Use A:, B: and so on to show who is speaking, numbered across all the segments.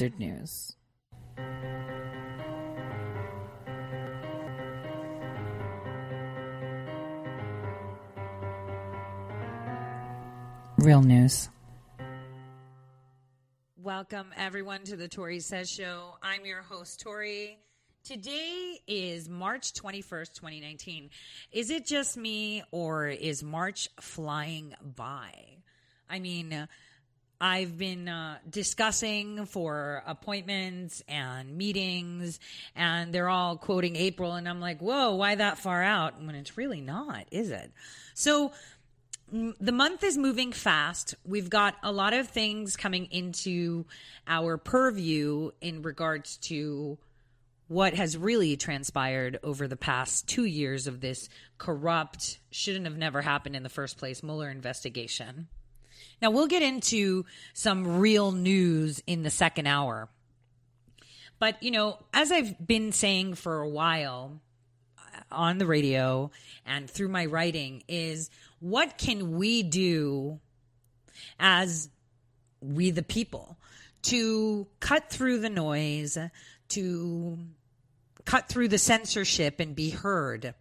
A: unfiltered news. Real news. Welcome, everyone, to the Tori Says Show. I'm your host, Tori. Today is March 21st, 2019. Is it just me, or is March flying by? I mean, I've been uh, discussing for appointments and meetings, and they're all quoting April, and I'm like, whoa, why that far out? When it's really not, is it? So, the month is moving fast. We've got a lot of things coming into our purview in regards to what has really transpired over the past two years of this corrupt, shouldn't have never happened in the first place, Mueller investigation. Now, we'll get into some real news in the second hour. But, you know, as I've been saying for a while uh, on the radio and through my writing, is what can we do as we the people to cut through the noise, to cut through the censorship and be heard?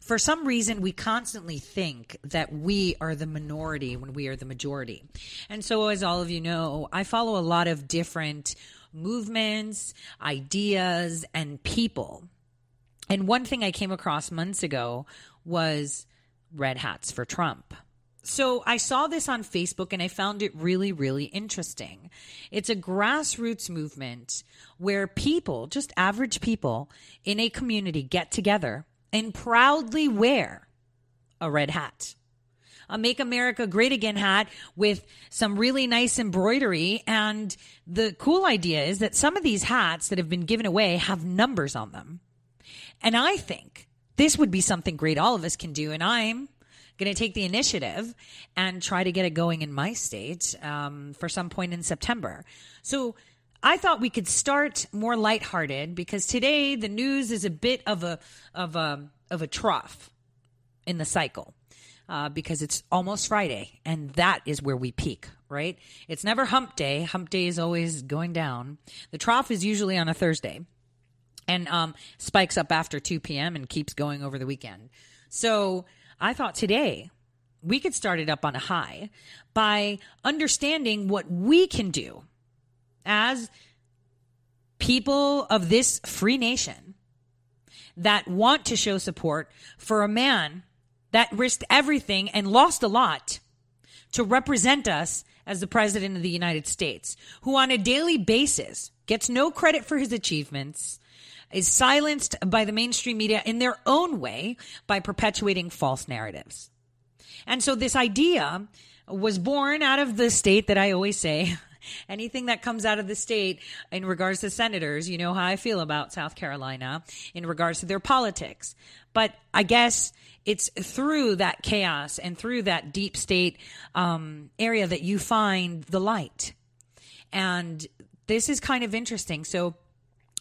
A: For some reason, we constantly think that we are the minority when we are the majority. And so, as all of you know, I follow a lot of different movements, ideas, and people. And one thing I came across months ago was red hats for Trump. So I saw this on Facebook and I found it really, really interesting. It's a grassroots movement where people, just average people in a community, get together and proudly wear a red hat. A Make America Great Again hat with some really nice embroidery. And the cool idea is that some of these hats that have been given away have numbers on them. And I think this would be something great all of us can do. And I'm going to take the initiative and try to get it going in my state um, for some point in September. So I thought we could start more lighthearted because today the news is a bit of a of a of a trough in the cycle. Uh, because it's almost Friday, and that is where we peak, right? It's never hump day. Hump day is always going down. The trough is usually on a Thursday and um, spikes up after 2 p.m. and keeps going over the weekend. So I thought today we could start it up on a high by understanding what we can do as people of this free nation that want to show support for a man that risked everything and lost a lot to represent us as the president of the United States, who on a daily basis gets no credit for his achievements, is silenced by the mainstream media in their own way by perpetuating false narratives. And so this idea was born out of the state that I always say anything that comes out of the state in regards to senators, you know how I feel about South Carolina in regards to their politics. But I guess it's through that chaos and through that deep state um, area that you find the light. And this is kind of interesting. So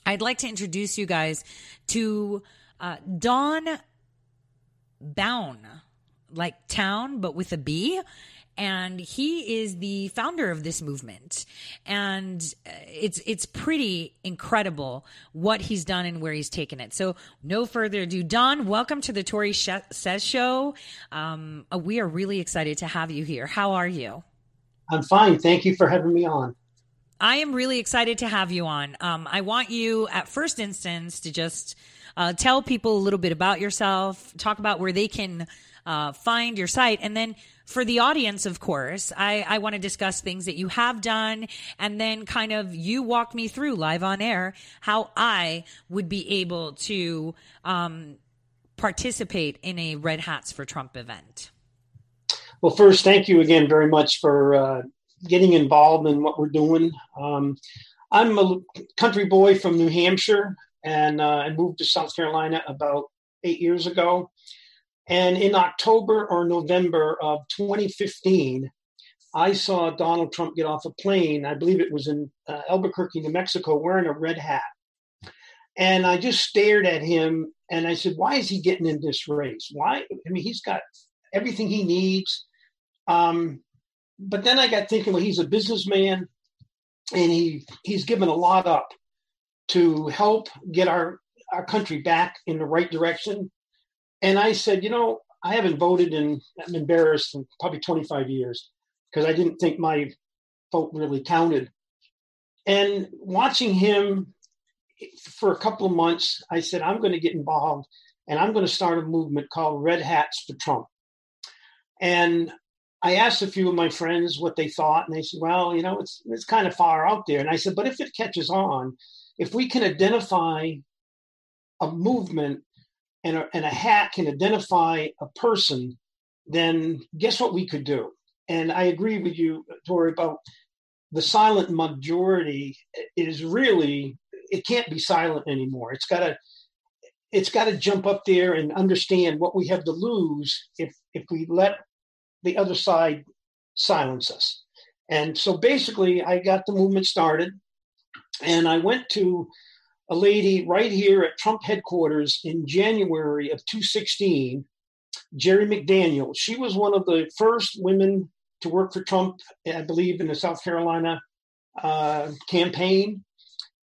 A: I'd like to introduce you guys to uh, Don Baun, like town, but with a B. And he is the founder of this movement, and uh, it's it's pretty incredible what he's done and where he's taken it. So, no further ado, Don, welcome to the Tori Says Show. Um, uh, we are really excited to have you here. How are you?
B: I'm fine. Thank you for having me on.
A: I am really excited to have you on. Um, I want you, at first instance, to just uh, tell people a little bit about yourself, talk about where they can uh, find your site, and then for the audience, of course, I, I want to discuss things that you have done, and then kind of you walk me through live on air how I would be able to um, participate in a Red Hats for Trump event.
B: Well, first, thank you again very much for uh, getting involved in what we're doing. Um, I'm a country boy from New Hampshire, and uh, I moved to South Carolina about eight years ago. And in October or November of 2015, I saw Donald Trump get off a plane. I believe it was in uh, Albuquerque, New Mexico, wearing a red hat. And I just stared at him and I said, Why is he getting in this race? Why? I mean, he's got everything he needs. Um, but then I got thinking, well, he's a businessman and he he's given a lot up to help get our our country back in the right direction. And I said, you know, I haven't voted in I'm embarrassed in probably 25 years because I didn't think my vote really counted. And watching him for a couple of months, I said, I'm going to get involved and I'm going to start a movement called Red Hats for Trump. And I asked a few of my friends what they thought, and they said, "Well, you know, it's it's kind of far out there." And I said, "But if it catches on, if we can identify a movement and a, and a hat can identify a person, then guess what we could do?" And I agree with you, Tori, about the silent majority is really it can't be silent anymore. It's got to it's got to jump up there and understand what we have to lose if if we let the other side silence us. And so basically, I got the movement started, and I went to a lady right here at Trump headquarters in January of 2016, Jerry McDaniel. She was one of the first women to work for Trump, I believe, in the South Carolina uh, campaign.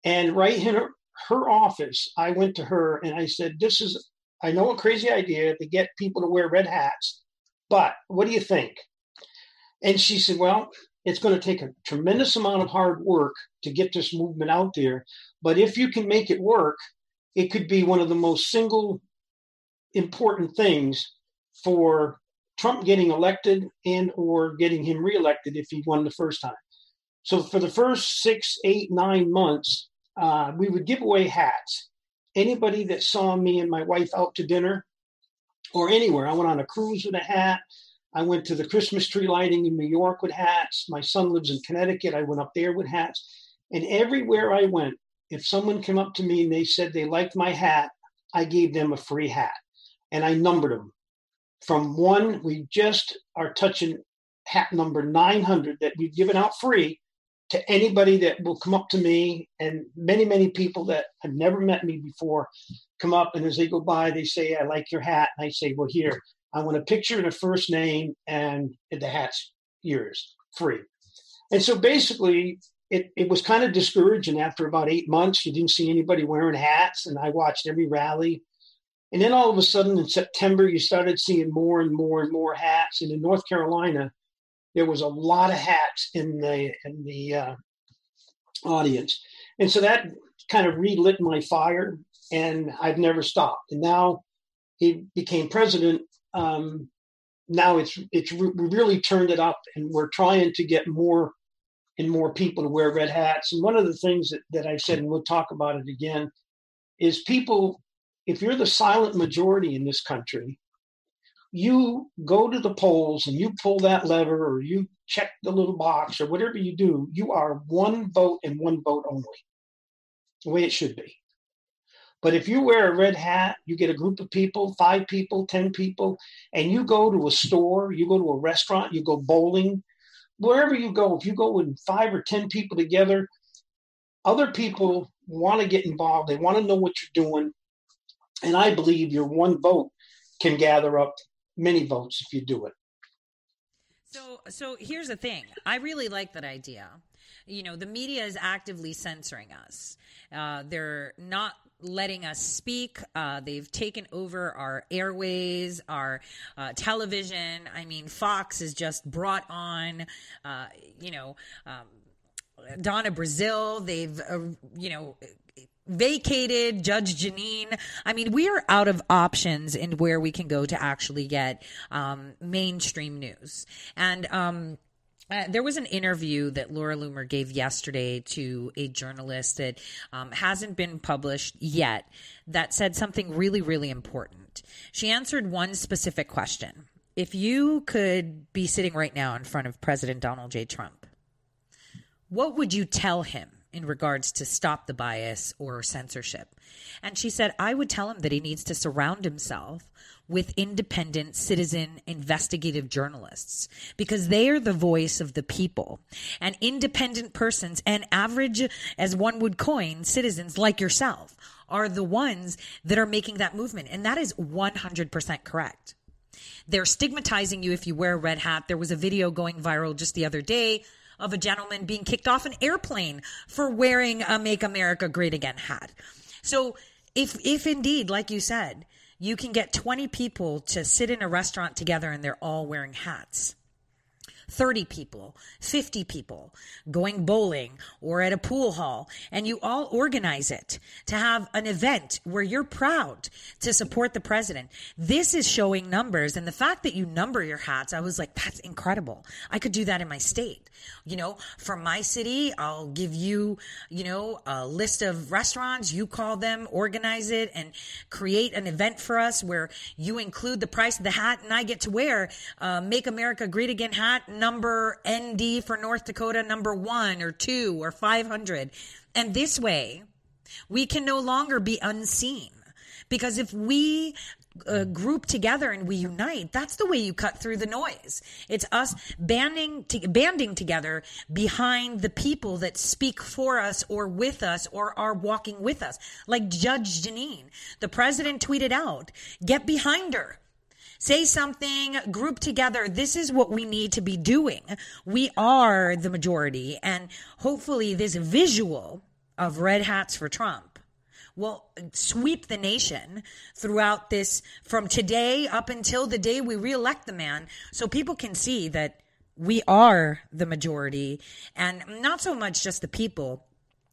B: And right in her, her office, I went to her and I said, This is, I know a crazy idea to get people to wear red hats, but what do you think? And she said, Well, it's going to take a tremendous amount of hard work to get this movement out there. But if you can make it work, it could be one of the most single important things for Trump getting elected and or getting him reelected if he won the first time. So for the first six, eight, nine months, uh, we would give away hats. Anybody that saw me and my wife out to dinner or anywhere, I went on a cruise with a hat. I went to the Christmas tree lighting in New York with hats. My son lives in Connecticut. I went up there with hats. And everywhere I went, if someone came up to me and they said they liked my hat, I gave them a free hat. And I numbered them from one, we just are touching hat number 900 that we've given out free to anybody that will come up to me and many many people that have never met me before come up and as they go by they say i like your hat and i say well here i want a picture and a first name and the hat's yours free and so basically it, it was kind of discouraging after about eight months you didn't see anybody wearing hats and i watched every rally and then all of a sudden in September, you started seeing more and more and more hats. And in North Carolina, there was a lot of hats in the in the uh, audience, and so that kind of relit my fire, and I've never stopped. And now he became president. Um, now it's it's we really turned it up, and we're trying to get more and more people to wear red hats. And one of the things that, that I've said, and we'll talk about it again, is people if you're the silent majority in this country, you go to the polls and you pull that lever or you check the little box or whatever you do, you are one vote and one vote only, the way it should be. But if you wear a red hat, you get a group of people, five people, 10 people, and you go to a store, you go to a restaurant, you go bowling, wherever you go, if you go with five or 10 people together, other people want to get involved. They want to know what you're doing. And I believe your one vote can gather up many votes if you do it.
A: So, so here's the thing. I really like that idea. You know, the media is actively censoring us. Uh, they're not letting us speak. Uh, they've taken over our airways, our uh, television. I mean, Fox has just brought on, uh, you know, um, Donna Brazile. They've, uh, you know, vacated Judge Jeanine. I mean, we are out of options in where we can go to actually get um, mainstream news. And um, uh, there was an interview that Laura Loomer gave yesterday to a journalist that um, hasn't been published yet that said something really, really important. She answered one specific question. if you could be sitting right now in front of President Donald J. Trump, what would you tell him in regards to stop the bias or censorship? And she said, I would tell him that he needs to surround himself with independent citizen investigative journalists because they are the voice of the people and independent persons and average, as one would coin, citizens like yourself are the ones that are making that movement. And that is 100% correct. They're stigmatizing you if you wear a red hat. There was a video going viral just the other day of a gentleman being kicked off an airplane for wearing a Make America Great Again hat. So if if indeed, like you said, you can get 20 people to sit in a restaurant together and they're all wearing hats 30 people, 50 people going bowling or at a pool hall, and you all organize it to have an event where you're proud to support the president. This is showing numbers. And the fact that you number your hats, I was like, that's incredible. I could do that in my state. You know, for my city, I'll give you, you know, a list of restaurants. You call them, organize it, and create an event for us where you include the price of the hat, and I get to wear Make America Great Again hat number ND for North Dakota, number one or two or 500. And this way, we can no longer be unseen. Because if we uh, group together and we unite, that's the way you cut through the noise. It's us banding, to, banding together behind the people that speak for us or with us or are walking with us. Like Judge Jeanine, the president tweeted out, get behind her say something, group together. This is what we need to be doing. We are the majority. And hopefully, this visual of red hats for Trump will sweep the nation throughout this from today up until the day we reelect the man so people can see that we are the majority and not so much just the people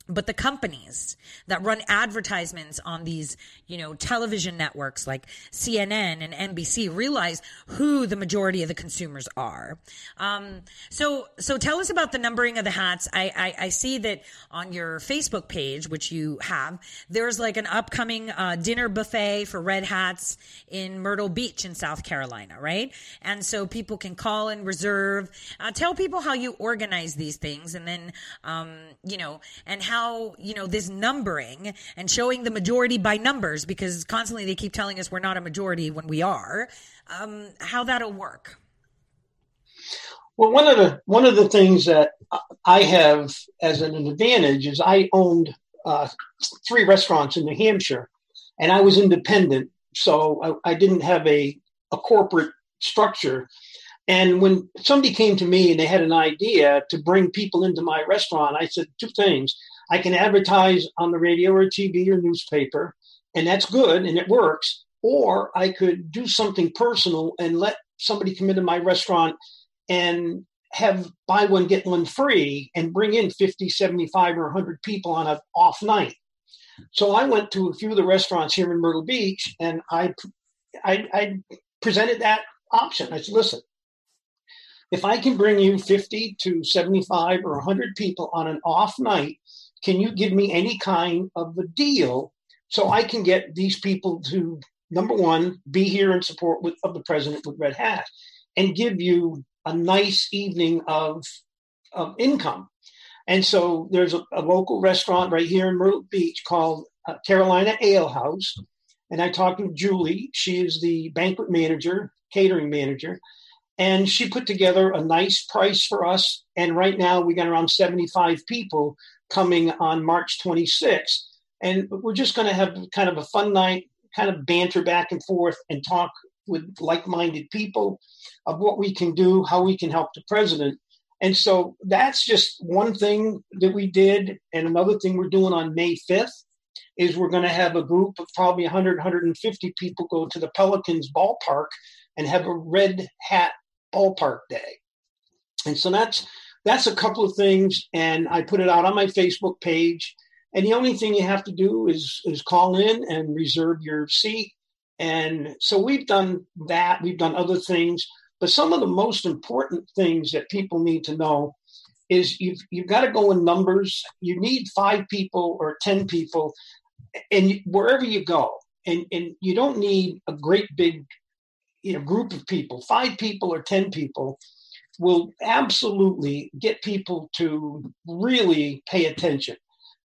A: but the companies that run advertisements on these, you know, television networks like CNN and NBC realize who the majority of the consumers are. Um, so, so tell us about the numbering of the hats. I, I, I, see that on your Facebook page, which you have, there's like an upcoming uh, dinner buffet for red hats in Myrtle Beach in South Carolina, right? And so people can call and reserve. Uh, tell people how you organize these things, and then, um, you know, and how how, you know, this numbering and showing the majority by numbers, because constantly they keep telling us we're not a majority when we are, um, how that'll work.
B: Well, one of the one of the things that I have as an advantage is I owned uh, three restaurants in New Hampshire, and I was independent, so I, I didn't have a a corporate structure. And when somebody came to me and they had an idea to bring people into my restaurant, I said two things. I can advertise on the radio or TV or newspaper, and that's good and it works. Or I could do something personal and let somebody come into my restaurant and have buy one, get one free and bring in 50, 75, or 100 people on an off night. So I went to a few of the restaurants here in Myrtle Beach and I, I, I presented that option. I said, listen, if I can bring you 50 to 75 or 100 people on an off night can you give me any kind of a deal so I can get these people to number one be here in support with, of the president with red hat and give you a nice evening of of income. And so there's a, a local restaurant right here in Myrtle Beach called uh, Carolina Ale House. And I talked to Julie. She is the banquet manager, catering manager. And she put together a nice price for us. And right now we got around 75 people coming on March 26th. And we're just going to have kind of a fun night, kind of banter back and forth and talk with like minded people of what we can do, how we can help the president. And so that's just one thing that we did. And another thing we're doing on May 5th is we're going to have a group of probably 100, 150 people go to the Pelicans ballpark and have a red hat ballpark day. And so that's that's a couple of things, and I put it out on my Facebook page. And the only thing you have to do is is call in and reserve your seat. And so we've done that. We've done other things, but some of the most important things that people need to know is you've you've got to go in numbers. You need five people or ten people, and wherever you go, and and you don't need a great big you know group of people, five people or ten people, will absolutely get people to really pay attention.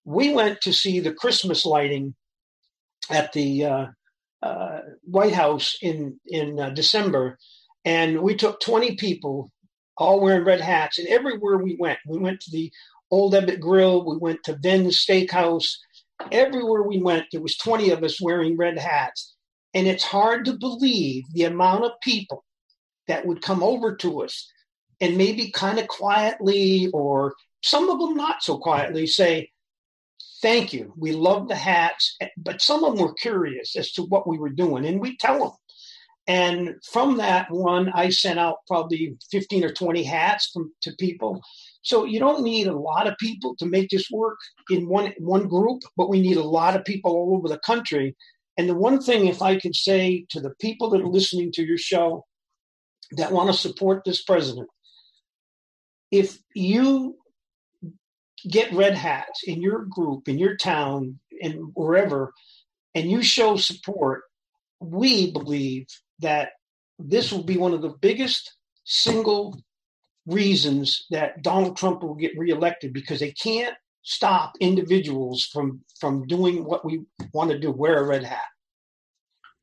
B: We went to see the Christmas lighting at the uh, uh, White House in in uh, December, and we took 20 people, all wearing red hats, and everywhere we went, we went to the Old Ebbitt Grill, we went to Ven's Steakhouse. Everywhere we went, there was 20 of us wearing red hats, and it's hard to believe the amount of people that would come over to us and maybe kind of quietly or some of them not so quietly say, Thank you. We love the hats. Eh, but some of them were curious as to what we were doing, and we tell them. And from that one, I sent out probably 15 or 20 hats from, to people. So you don't need a lot of people to make this work in one one group, but we need a lot of people all over the country. And the one thing, if I could say to the people that are listening to your show that want to support this president, if you get red hats in your group, in your town, and wherever, and you show support, we believe that this will be one of the biggest single reasons that Donald Trump will get reelected because they can't stop individuals from from doing what we want to do wear a red hat.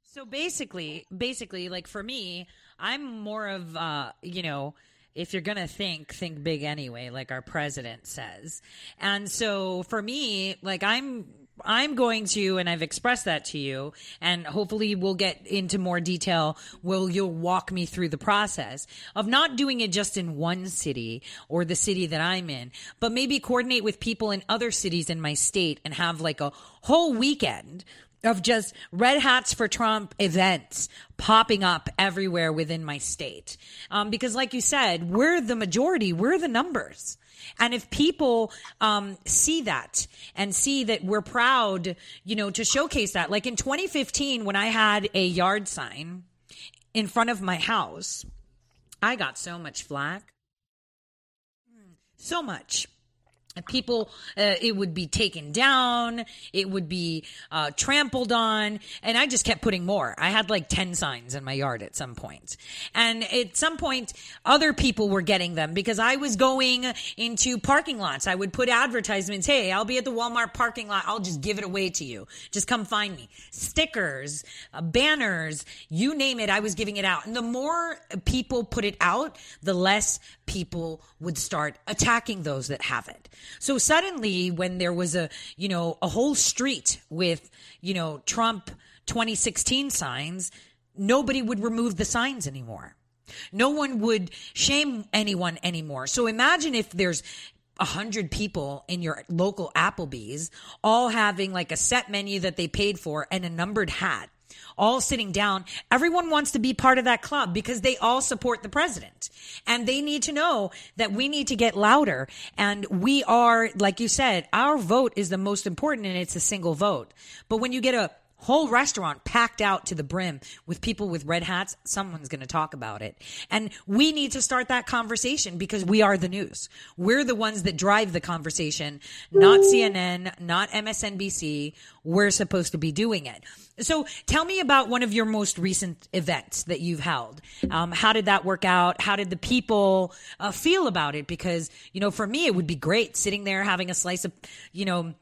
A: So basically basically like for me i'm more of uh you know if you're going to think, think big anyway, like our president says. And so for me, like I'm I'm going to, and I've expressed that to you, and hopefully we'll get into more detail. Will you'll walk me through the process of not doing it just in one city or the city that I'm in, but maybe coordinate with people in other cities in my state and have like a whole weekend of just red hats for Trump events popping up everywhere within my state. Um, because like you said, we're the majority, we're the numbers. And if people um, see that and see that we're proud, you know, to showcase that, like in 2015, when I had a yard sign in front of my house, I got so much flack. So much people uh, it would be taken down it would be uh, trampled on and i just kept putting more. I had like 10 signs in my yard at some point. And at some point other people were getting them because i was going into parking lots. I would put advertisements hey i'll be at the walmart parking lot. I'll just give it away to you. Just come find me. Stickers uh, banners you name it i was giving it out. And the more people put it out the less people would start attacking those that have it. So suddenly when there was a, you know, a whole street with, you know, Trump 2016 signs, nobody would remove the signs anymore. No one would shame anyone anymore. So imagine if there's a hundred people in your local Applebee's all having like a set menu that they paid for and a numbered hat all sitting down. Everyone wants to be part of that club because they all support the president. And they need to know that we need to get louder. And we are, like you said, our vote is the most important and it's a single vote. But when you get a whole restaurant packed out to the brim with people with red hats, someone's going to talk about it. And we need to start that conversation because we are the news. We're the ones that drive the conversation, not CNN, not MSNBC. We're supposed to be doing it. So tell me about one of your most recent events that you've held. Um, how did that work out? How did the people uh, feel about it? Because, you know, for me, it would be great sitting there having a slice of, you know,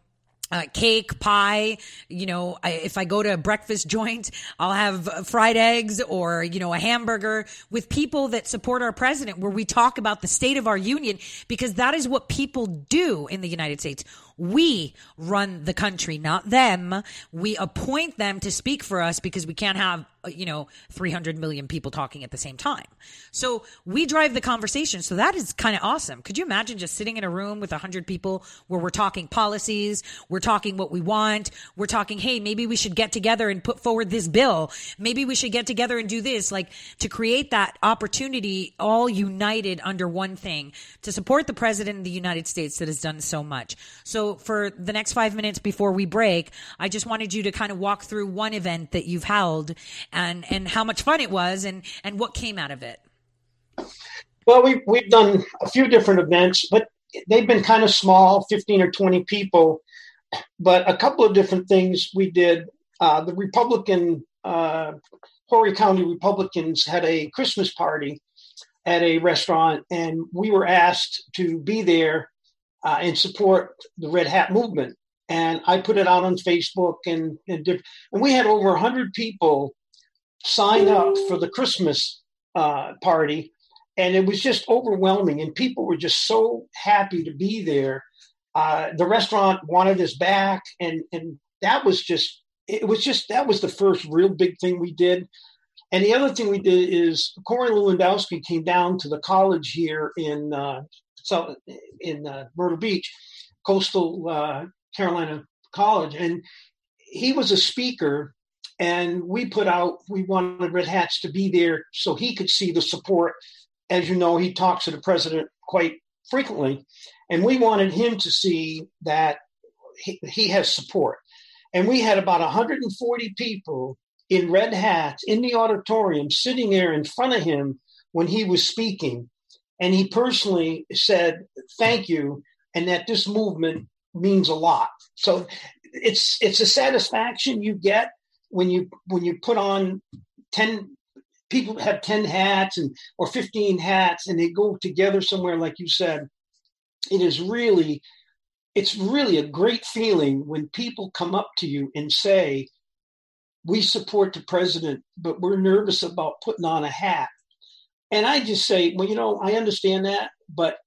A: uh, cake, pie. You know, I, if I go to a breakfast joint, I'll have fried eggs or, you know, a hamburger with people that support our president where we talk about the state of our union because that is what people do in the United States. We run the country, not them. We appoint them to speak for us because we can't have, Uh, you know, 300 million people talking at the same time. So we drive the conversation. So that is kind of awesome. Could you imagine just sitting in a room with 100 people where we're talking policies, we're talking what we want, we're talking, hey, maybe we should get together and put forward this bill. Maybe we should get together and do this, like to create that opportunity all united under one thing to support the president of the United States that has done so much. So for the next five minutes before we break, I just wanted you to kind of walk through one event that you've held and, and how much fun it was and, and what came out of it.
B: Well, we, we've done a few different events, but they've been kind of small, 15 or 20 people. But a couple of different things we did. Uh, the Republican uh, Horry County Republicans had a Christmas party at a restaurant, and we were asked to be there uh, and support the Red Hat movement. And I put it out on Facebook, and and, and we had over hundred people sign up for the Christmas uh, party, and it was just overwhelming. And people were just so happy to be there. Uh, the restaurant wanted us back, and and that was just it was just that was the first real big thing we did. And the other thing we did is Corey Lewandowski came down to the college here in uh, in uh, Myrtle Beach, Coastal uh, Carolina College, and he was a speaker. And we put out we wanted Red Hats to be there so he could see the support. As you know, he talks to the president quite frequently, and we wanted him to see that he, he has support. And we had about 140 people in red hats in the auditorium sitting there in front of him when he was speaking. And he personally said, Thank you, and that this movement means a lot. So it's it's a satisfaction you get when you when you put on 10 people have 10 hats and or 15 hats and they go together somewhere like you said it is really it's really a great feeling when people come up to you and say we support the president, but we're nervous about putting on a hat. And I just say, well, you know, I understand that, but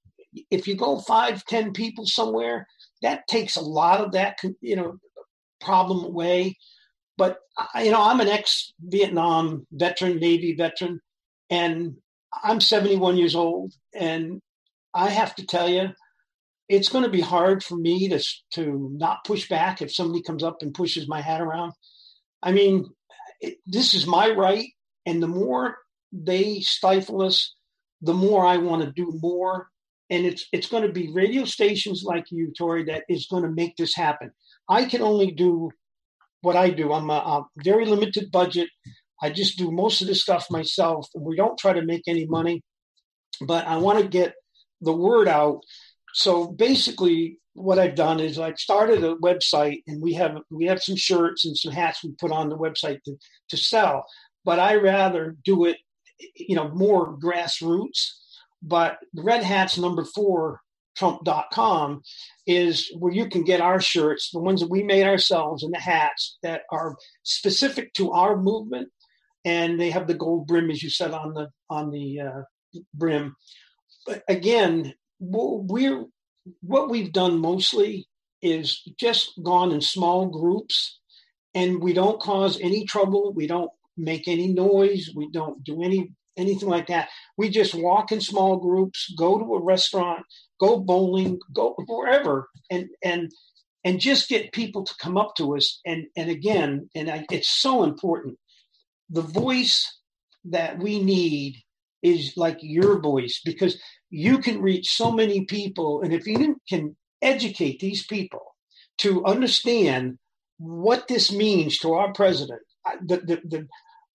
B: if you go five, ten people somewhere, that takes a lot of that, you know, problem away. But you know, I'm an ex-Vietnam veteran, Navy veteran, and I'm 71 years old, and I have to tell you, it's going to be hard for me to to not push back if somebody comes up and pushes my hat around. I mean, it, this is my right. And the more they stifle us, the more I want to do more. And it's it's going to be radio stations like you, Tori, that is going to make this happen. I can only do what I do. I'm a, a very limited budget. I just do most of this stuff myself. We don't try to make any money, but I want to get the word out. So basically, what I've done is I've started a website and we have we have some shirts and some hats we put on the website to, to sell. But I rather do it, you know, more grassroots. But Red Hats number four Trump.com is where you can get our shirts, the ones that we made ourselves, and the hats that are specific to our movement. And they have the gold brim, as you said, on the on the uh, brim. But again, we're what we've done mostly is just gone in small groups and we don't cause any trouble we don't make any noise we don't do any anything like that we just walk in small groups go to a restaurant go bowling go wherever and and and just get people to come up to us and and again and I, it's so important the voice that we need is like your voice because you can reach so many people. And if you can educate these people to understand what this means to our president, the, the, the,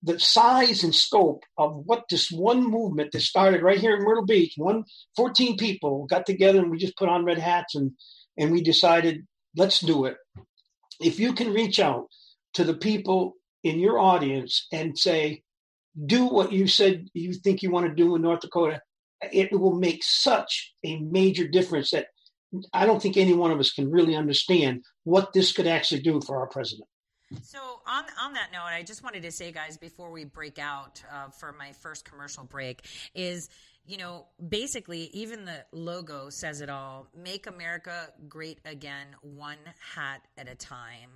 B: the size and scope of what this one movement that started right here in Myrtle Beach, one 14 people got together and we just put on red hats and, and we decided, let's do it. If you can reach out to the people in your audience and say, do what you said you think you want to do in North Dakota, it will make such a major difference that I don't think any one of us can really understand what this could actually do for our president.
A: So on on that note, I just wanted to say, guys, before we break out uh, for my first commercial break, is you know, basically, even the logo says it all make America great again, one hat at a time.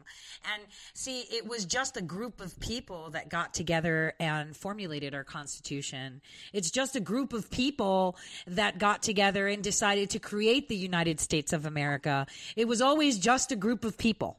A: And see, it was just a group of people that got together and formulated our Constitution. It's just a group of people that got together and decided to create the United States of America. It was always just a group of people.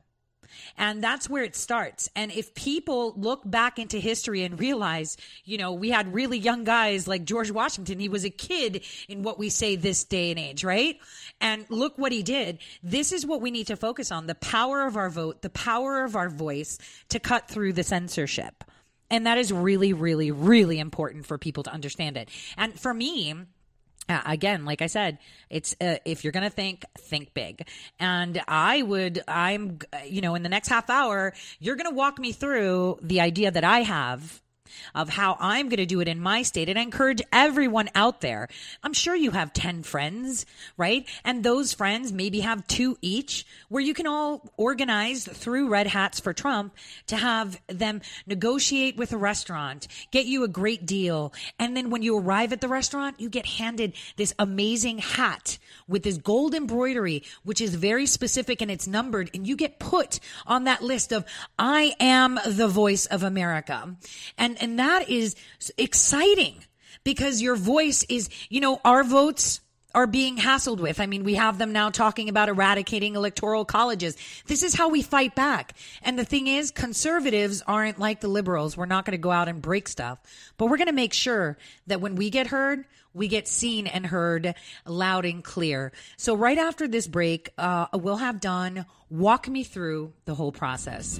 A: And that's where it starts. And if people look back into history and realize, you know, we had really young guys like George Washington, he was a kid in what we say this day and age, right? And look what he did. This is what we need to focus on the power of our vote, the power of our voice to cut through the censorship. And that is really, really, really important for people to understand it. And for me, uh, again, like I said, it's uh, if you're to think, think big. And I would, I'm, you know, in the next half hour, you're to walk me through the idea that I have of how I'm going to do it in my state. And I encourage everyone out there. I'm sure you have 10 friends, right? And those friends maybe have two each where you can all organize through Red Hats for Trump to have them negotiate with a restaurant, get you a great deal. And then when you arrive at the restaurant, you get handed this amazing hat with this gold embroidery, which is very specific and it's numbered. And you get put on that list of, I am the voice of America. And, and that is exciting because your voice is, you know, our votes are being hassled with. I mean, we have them now talking about eradicating electoral colleges. This is how we fight back. And the thing is, conservatives aren't like the liberals. We're not going to go out and break stuff, but we're going to make sure that when we get heard, we get seen and heard loud and clear. So right after this break, uh, we'll have Don walk me through the whole process.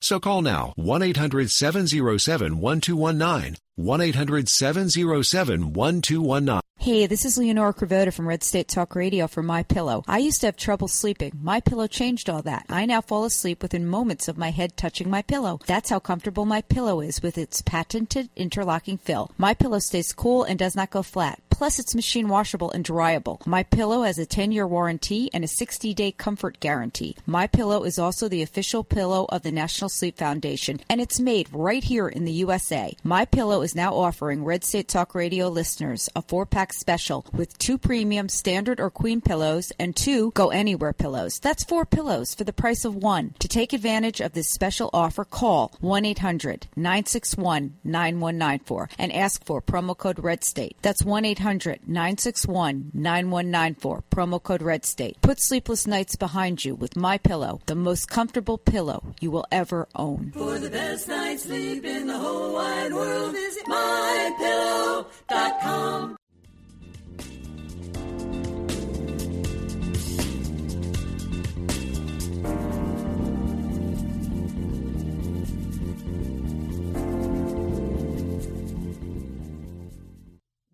C: So call now 1-800-707-1219. 1-800-707-1219.
D: Hey, this is Leonora Cravota from Red State Talk Radio for My Pillow. I used to have trouble sleeping. My Pillow changed all that. I now fall asleep within moments of my head touching my pillow. That's how comfortable My Pillow is with its patented interlocking fill. My Pillow stays cool and does not go flat. Plus, it's machine washable and dryable. My Pillow has a 10-year warranty and a 60-day comfort guarantee. My Pillow is also the official pillow of the National Sleep Foundation, and it's made right here in the USA. My Pillow is now offering Red State Talk Radio listeners a four-pack special with two premium standard or queen pillows and two go anywhere pillows. That's four pillows for the price of one. To take advantage of this special offer, call 1-800-961-9194 and ask for promo code Red State. That's 1-800-961-9194 promo code Red State. Put sleepless nights behind you with My Pillow, the most comfortable pillow you will ever own.
E: For the best night's sleep in the whole wide world, visit mypillow.com.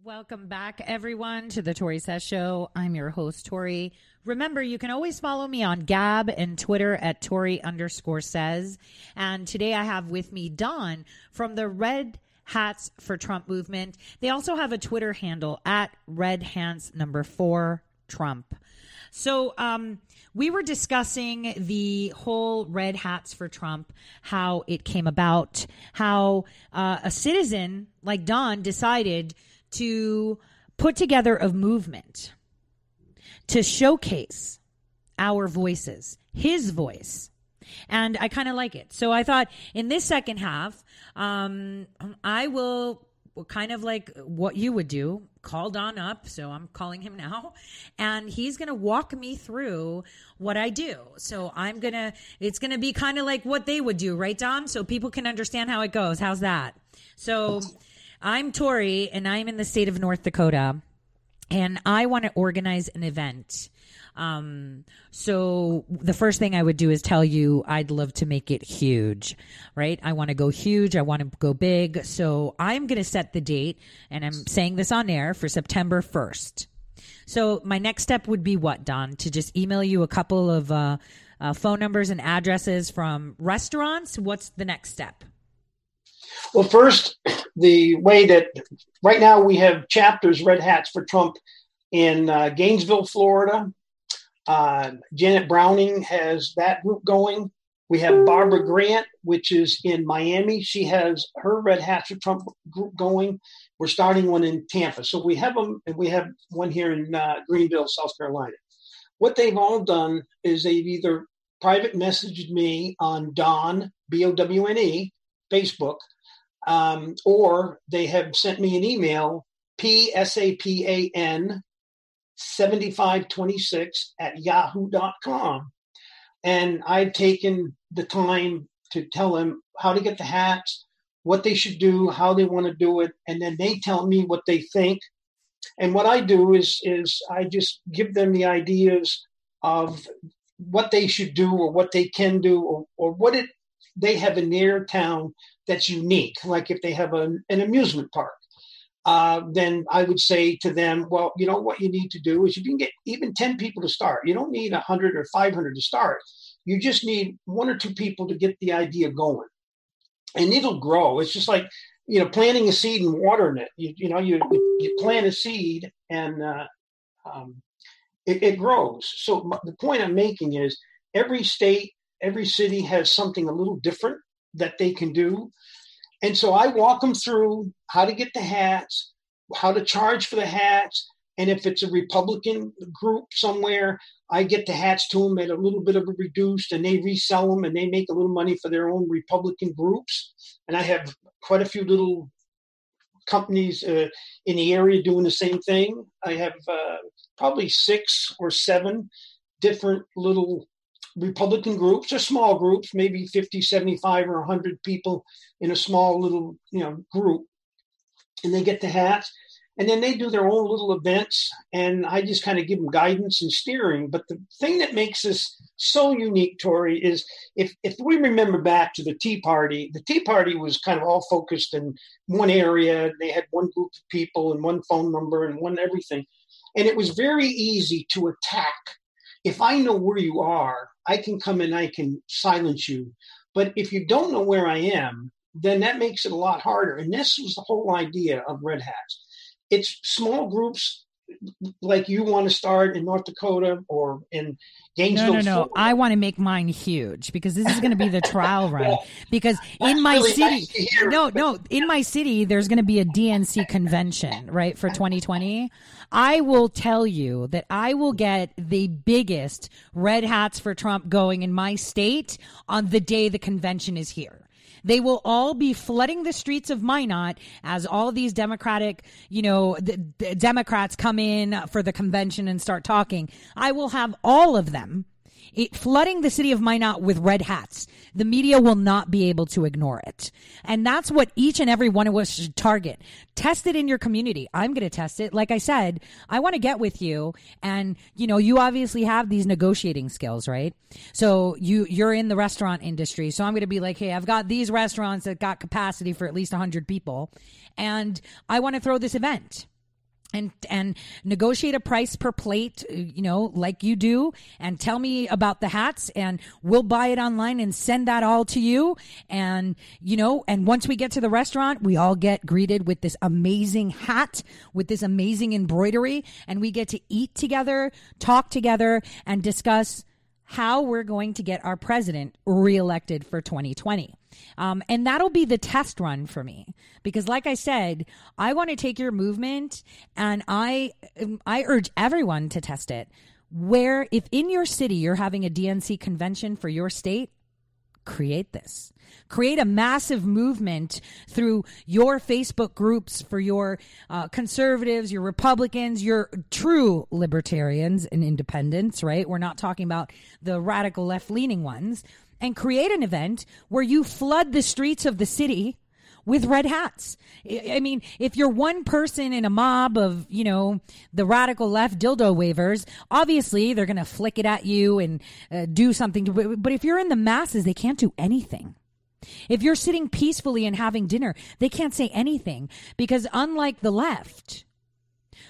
A: Welcome back, everyone, to the Tori Says Show. I'm your host, Tori. Remember, you can always follow me on Gab and Twitter at Tori underscore says. And today I have with me Don from the Red Hats for Trump movement. They also have a Twitter handle at Red Hats number four Trump. So, um, we were discussing the whole Red Hats for Trump, how it came about, how uh, a citizen like Don decided to put together a movement to showcase our voices, his voice, and I kind of like it. So I thought in this second half, um, I will kind of like what you would do call Don up. So I'm calling him now. And he's going to walk me through what I do. So I'm going to, it's going to be kind of like what they would do, right, Don? So people can understand how it goes. How's that? So I'm Tori and I'm in the state of North Dakota and I want to organize an event. Um, so the first thing I would do is tell you I'd love to make it huge, right? I want to go huge. I want to go big. So I'm going to set the date and I'm saying this on air for September 1st. So my next step would be what, Don? To just email you a couple of uh, uh, phone numbers and addresses from restaurants. What's the next step?
B: Well, first, the way that right now we have chapters, Red Hats for Trump, in uh, Gainesville, Florida, uh, Janet Browning has that group going. We have Barbara Grant, which is in Miami. She has her Red Hats for Trump group going. We're starting one in Tampa. So we have them, and we have one here in uh, Greenville, South Carolina. What they've all done is they've either private messaged me on Don, B O W N E, Facebook, um, or they have sent me an email, P S A P A N 7526 at yahoo.com. And I've taken the time to tell them how to get the hats, what they should do, how they want to do it, and then they tell me what they think. And what I do is is I just give them the ideas of what they should do or what they can do or, or what it they have in their town that's unique. Like if they have a, an amusement park uh, then I would say to them, well, you know what you need to do is you can get even 10 people to start. You don't need 100 or 500 to start. You just need one or two people to get the idea going. And it'll grow. It's just like, you know, planting a seed and watering it. You, you know, you, you plant a seed and uh, um, it, it grows. So the point I'm making is every state, every city has something a little different that they can do. And so I walk them through how to get the hats, how to charge for the hats. And if it's a Republican group somewhere, I get the hats to them at a little bit of a reduced and they resell them and they make a little money for their own Republican groups. And I have quite a few little companies uh, in the area doing the same thing. I have uh, probably six or seven different little Republican groups or small groups, maybe 50, 75 or 100 people in a small little, you know, group. And they get the hats and then they do their own little events and I just kind of give them guidance and steering. But the thing that makes this so unique, Tori, is if, if we remember back to the Tea Party, the Tea Party was kind of all focused in one area. They had one group of people and one phone number and one everything. And it was very easy to attack if I know where you are, I can come and I can silence you. But if you don't know where I am, then that makes it a lot harder. And this was the whole idea of Red Hats. It's small groups like you want to start in North Dakota or in Gainesville.
A: No, no, no. I want to make mine huge because this is going to be the trial run. Because in my really city, nice no, no, in my city, there's going to be a DNC convention, right, for 2020. I will tell you that I will get the biggest red hats for Trump going in my state on the day the convention is here. They will all be flooding the streets of Minot as all these Democratic, you know, the, the Democrats come in for the convention and start talking. I will have all of them it, flooding the city of Minot with red hats. The media will not be able to ignore it. And that's what each and every one of us should target. Test it in your community. I'm going to test it. Like I said, I want to get with you and, you know, you obviously have these negotiating skills, right? So you, you're in the restaurant industry. So I'm going to be like, Hey, I've got these restaurants that got capacity for at least hundred people and I want to throw this event and and negotiate a price per plate uh, you know like you do and tell me about the hats and we'll buy it online and send that all to you. And you know and once we get to the restaurant we all get greeted with this amazing hat with this amazing embroidery and we get to eat together talk together and discuss how we're going to get our president reelected for 2020 um, and that'll be the test run for me because, like I said, I want to take your movement and I, I urge everyone to test it. Where, if in your city you're having a DNC convention for your state, create this. Create a massive movement through your Facebook groups for your uh, conservatives, your Republicans, your true libertarians and independents, right? We're not talking about the radical left leaning ones. And create an event where you flood the streets of the city with red hats. I mean, if you're one person in a mob of, you know, the radical left dildo wavers, obviously they're going to flick it at you and uh, do something. But if you're in the masses, they can't do anything. If you're sitting peacefully and having dinner, they can't say anything because unlike the left,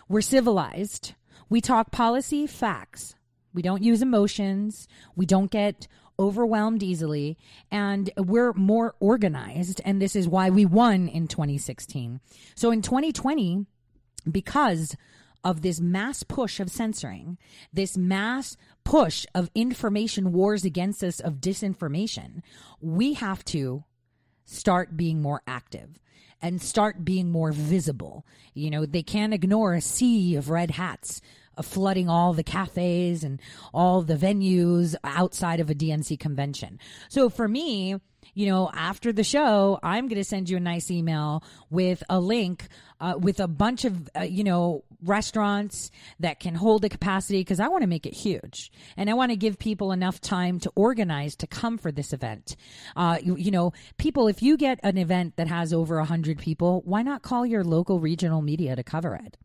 A: we're civilized. We talk policy, facts. We don't use emotions. We don't get overwhelmed easily, and we're more organized. And this is why we won in 2016. So in 2020, because of this mass push of censoring, this mass push of information wars against us, of disinformation, we have to start being more active and start being more visible. You know, they can't ignore a sea of red hats flooding all the cafes and all the venues outside of a DNC convention. So for me, you know, after the show, I'm going to send you a nice email with a link uh, with a bunch of, uh, you know, restaurants that can hold the capacity because I want to make it huge. And I want to give people enough time to organize to come for this event. Uh, you, you know, people, if you get an event that has over 100 people, why not call your local regional media to cover it?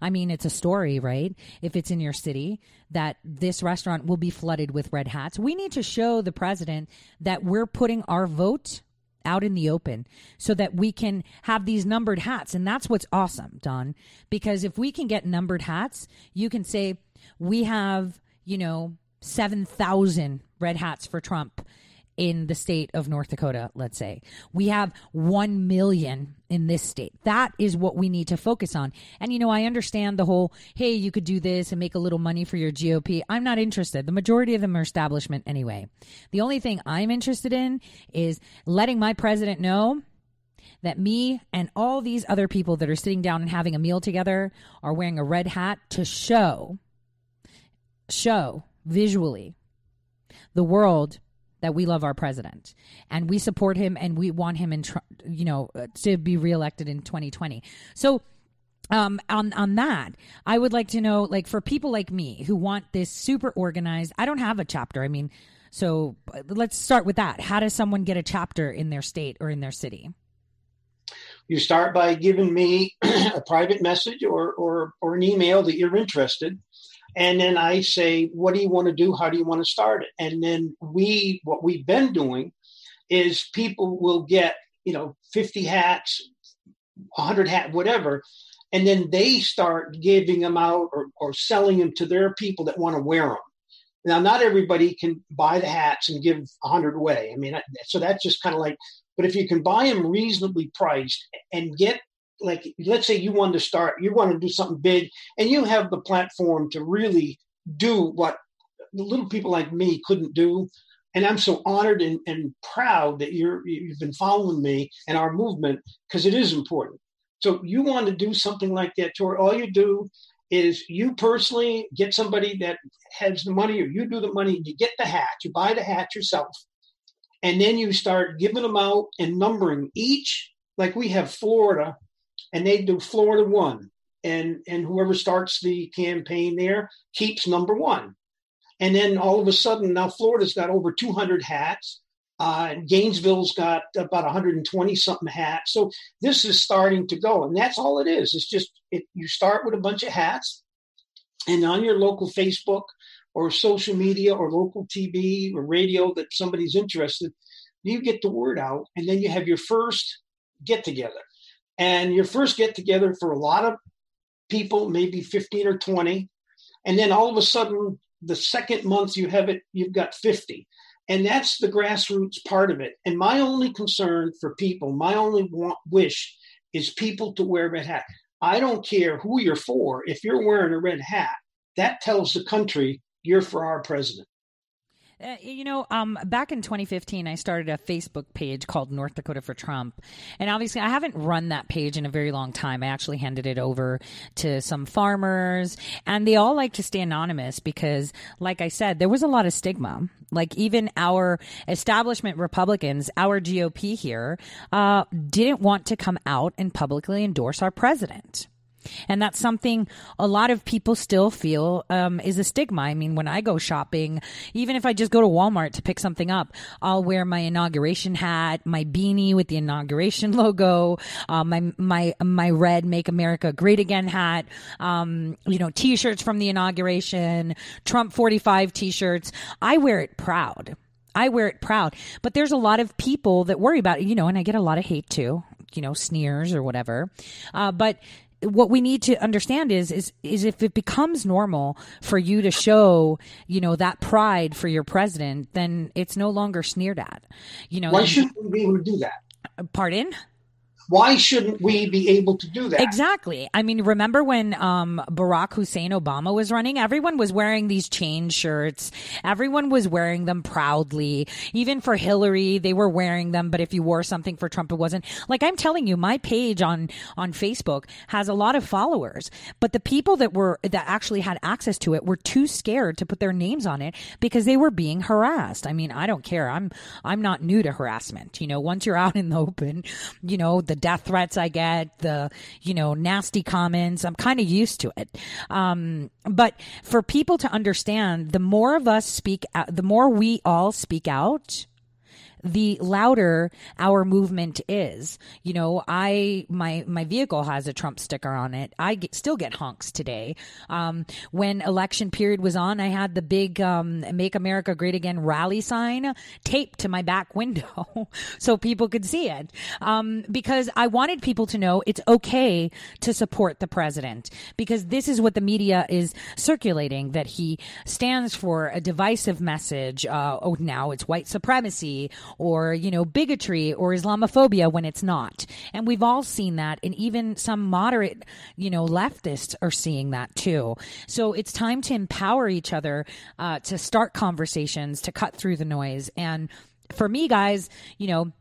A: I mean, it's a story, right? If it's in your city, that this restaurant will be flooded with red hats. We need to show the president that we're putting our vote out in the open so that we can have these numbered hats. And that's what's awesome, Don, because if we can get numbered hats, you can say, we have, you know, 7,000 red hats for Trump in the state of North Dakota, let's say. We have 1 million in this state. That is what we need to focus on. And, you know, I understand the whole, hey, you could do this and make a little money for your GOP. I'm not interested. The majority of them are establishment anyway. The only thing I'm interested in is letting my president know that me and all these other people that are sitting down and having a meal together are wearing a red hat to show, show visually the world that we love our president and we support him and we want him in you know uh, to be reelected in 2020 so um, on on that, I would like to know, like, for people like me who want this super organized. I don't have a chapter. I mean, so uh, let's start with that. How does someone get a chapter in their state or in their city?
B: You start by giving me a private message or or or an email that you're interested, and then I say, what do you want to do? How do you want to start it? And then we, what we've been doing is people will get, you know, 50 hats, 100 hat, whatever. And then they start giving them out or, or selling them to their people that want to wear them. Now, not everybody can buy the hats and give 100 away. I mean, so that's just kind of like, but if you can buy them reasonably priced and get like let's say you want to start you want to do something big and you have the platform to really do what little people like me couldn't do. And i'm so honored and, and proud that you're you've been following me and our movement because it is important. So you want to do something like that Tori, all you do is you personally get somebody that has the money or you do the money you get the hat you buy the hat yourself. And then you start giving them out and numbering each like we have florida and they do Florida one, and and whoever starts the campaign there keeps number one, and then all of a sudden now Florida's got over 200 hats. Uh, Gainesville's got about 120 something hats. So this is starting to go, and that's all it is. It's just it, you start with a bunch of hats, and on your local Facebook or social media or local TV or radio that somebody's interested, you get the word out, and then you have your first get together and your first get together for a lot of people, maybe 15 or 20. And then all of a sudden, the second month you have it, you've got 50. And that's the grassroots part of it. And my only concern for people, my only want, wish is people to wear red hat. I don't care who you're for. If you're wearing a red hat, that tells the country you're for our president.
A: Uh, you know, um, back in 2015, I started a Facebook page called North Dakota for Trump. And obviously, I haven't run that page in a very long time. I actually handed it over to some farmers, and they all like to stay anonymous because, like I said, there was a lot of stigma. Like, even our establishment Republicans, our GOP here, uh, didn't want to come out and publicly endorse our president. And that's something a lot of people still feel um, is a stigma. I mean, when I go shopping, even if I just go to Walmart to pick something up, I'll wear my inauguration hat, my beanie with the inauguration logo, uh, my my my red "Make America Great Again" hat, um, you know, T-shirts from the inauguration, Trump 45 T-shirts. I wear it proud. I wear it proud. But there's a lot of people that worry about it, you know, and I get a lot of hate too, you know, sneers or whatever. Uh, but what we need to understand is is is if it becomes normal for you to show you know that pride for your president then it's no longer sneered at. You know
B: why shouldn't we be able to do that?
A: Pardon
B: why shouldn't we be able to do that?
A: Exactly. I mean, remember when um, Barack Hussein Obama was running? Everyone was wearing these chain shirts. Everyone was wearing them proudly. Even for Hillary, they were wearing them. But if you wore something for Trump, it wasn't. Like I'm telling you, my page on on Facebook has a lot of followers, but the people that were that actually had access to it were too scared to put their names on it because they were being harassed. I mean, I don't care. I'm I'm not new to harassment. You know, once you're out in the open, you know the death threats I get, the, you know, nasty comments. I'm kind of used to it. Um, but for people to understand, the more of us speak out, the more we all speak out, the louder our movement is. You know, I my my vehicle has a Trump sticker on it. I get, still get honks today. Um, when election period was on, I had the big um, "Make America Great Again" rally sign taped to my back window so people could see it. Um, because I wanted people to know it's okay to support the president because this is what the media is circulating that he stands for a divisive message. Uh, oh, now it's white supremacy or, you know, bigotry or Islamophobia when it's not. And we've all seen that. And even some moderate, you know, leftists are seeing that too. So it's time to empower each other uh, to start conversations, to cut through the noise. And for me, guys, you know,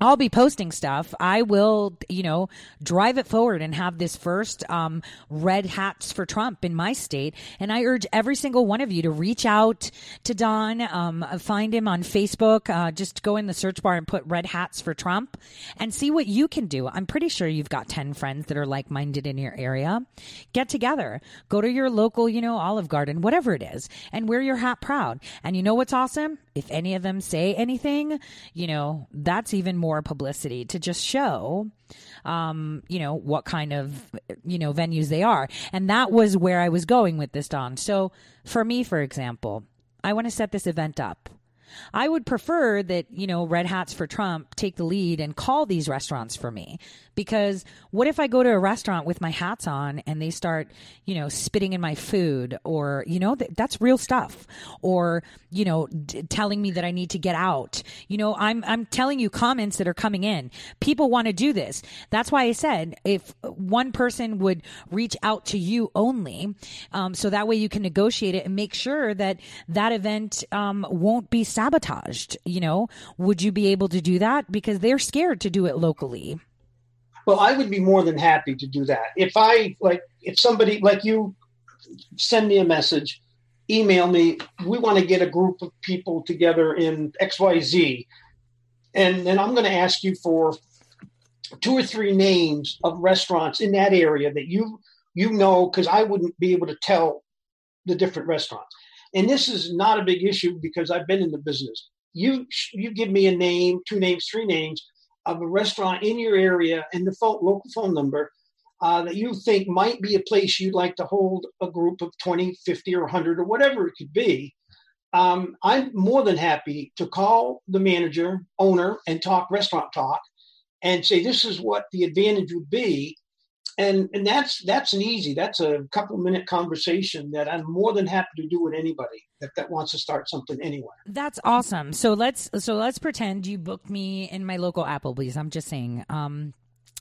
A: I'll be posting stuff. I will, you know, drive it forward and have this first um, red hats for Trump in my state. And I urge every single one of you to reach out to Don, um, find him on Facebook. Uh, just go in the search bar and put red hats for Trump and see what you can do. I'm pretty sure you've got 10 friends that are like minded in your area. Get together, go to your local, you know, Olive Garden, whatever it is, and wear your hat proud. And you know what's awesome? If any of them say anything, you know, that's even more more publicity to just show um, you know, what kind of, you know, venues they are. And that was where I was going with this, Don. So for me, for example, I want to set this event up. I would prefer that, you know, Red Hats for Trump take the lead and call these restaurants for me. Because what if I go to a restaurant with my hats on and they start, you know, spitting in my food or, you know, th- that's real stuff. Or, you know, d- telling me that I need to get out. You know, I'm, I'm telling you comments that are coming in. People want to do this. That's why I said if one person would reach out to you only, um, so that way you can negotiate it and make sure that that event um, won't be sabotaged. You know, would you be able to do that? Because they're scared to do it locally.
B: Well, I would be more than happy to do that. If I like, if somebody like you send me a message, email me, we want to get a group of people together in XYZ. And then I'm going to ask you for two or three names of restaurants in that area that you you know because I wouldn't be able to tell the different restaurants. And this is not a big issue because I've been in the business. You you give me a name, two names, three names of a restaurant in your area and the phone, local phone number uh, that you think might be a place you'd like to hold a group of 20, 50, or 100, or whatever it could be, um, I'm more than happy to call the manager, owner, and talk restaurant talk and say, this is what the advantage would be and and that's that's an easy that's a couple minute conversation that i'm more than happy to do with anybody that, that wants to start something anywhere.
A: That's awesome. So let's so let's pretend you booked me in my local applebee's. I'm just saying um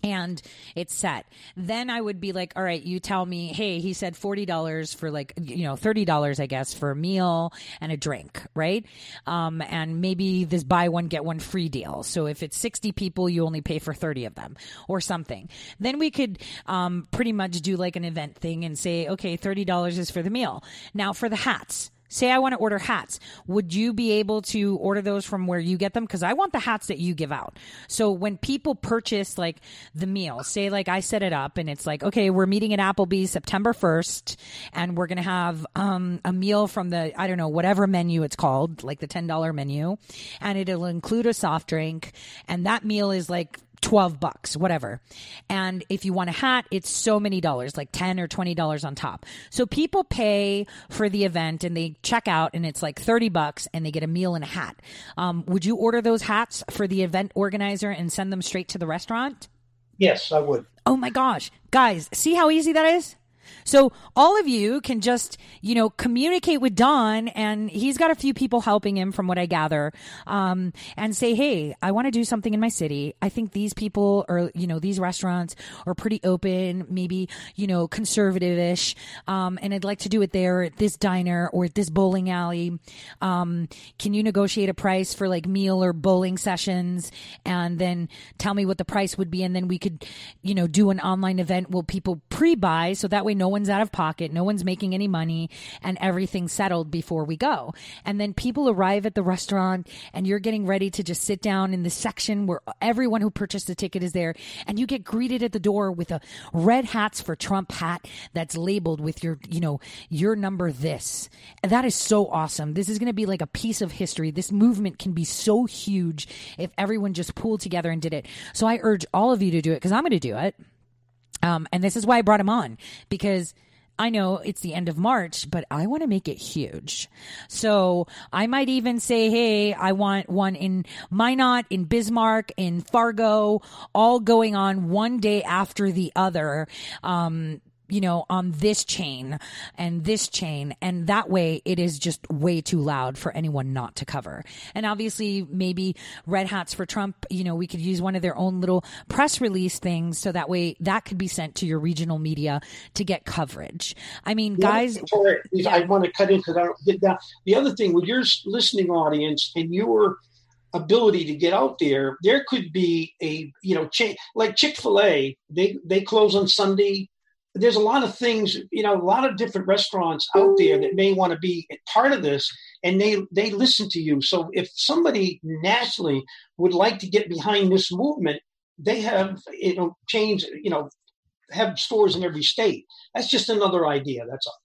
A: and it's set. Then I would be like, all right, you tell me, hey, he said $40 for like, you know, $30, I guess, for a meal and a drink, right? Um, and maybe this buy one, get one free deal. So if it's 60 people, you only pay for 30 of them or something. Then we could, um, pretty much do like an event thing and say, okay, $30 is for the meal. Now for the hats Say I want to order hats. Would you be able to order those from where you get them? Because I want the hats that you give out. So when people purchase like the meal, say like I set it up and it's like, okay, we're meeting at Applebee's September 1st and we're going to have um, a meal from the, I don't know, whatever menu it's called, like the $10 menu. And it'll include a soft drink. And that meal is like 12 bucks, whatever. And if you want a hat, it's so many dollars, like 10 or $20 on top. So people pay for the event and they check out and it's like 30 bucks and they get a meal and a hat. Um, would you order those hats for the event organizer and send them straight to the restaurant?
B: Yes, I would.
A: Oh my gosh. Guys, see how easy that is? So all of you can just, you know, communicate with Don and he's got a few people helping him from what I gather. Um, and say, Hey, I want to do something in my city. I think these people are, you know, these restaurants are pretty open, maybe, you know, conservative ish. Um, and I'd like to do it there at this diner or at this bowling alley. Um, can you negotiate a price for like meal or bowling sessions? And then tell me what the price would be. And then we could, you know, do an online event where people pre buy. So that way no one's out of pocket, no one's making any money, and everything's settled before we go. And then people arrive at the restaurant, and you're getting ready to just sit down in the section where everyone who purchased a ticket is there, and you get greeted at the door with a red hats for Trump hat that's labeled with your, you know, your number this. And that is so awesome. This is going to be like a piece of history. This movement can be so huge if everyone just pulled together and did it. So I urge all of you to do it because I'm going to do it. Um, and this is why I brought him on because I know it's the end of March, but I want to make it huge. So I might even say, hey, I want one in Minot, in Bismarck, in Fargo, all going on one day after the other. Um, you know, on this chain and this chain. And that way it is just way too loud for anyone not to cover. And obviously, maybe Red Hats for Trump, you know, we could use one of their own little press release things so that way that could be sent to your regional media to get coverage. I mean, guys.
B: Yeah. I want to cut in because I don't get that. The other thing, with your listening audience and your ability to get out there, there could be a, you know, cha- like Chick fil A, they, they close on Sunday there's a lot of things, you know, a lot of different restaurants out there that may want to be part of this, and they they listen to you. So if somebody nationally would like to get behind this movement, they have you know change, you know, have stores in every state. That's just another idea. That's all.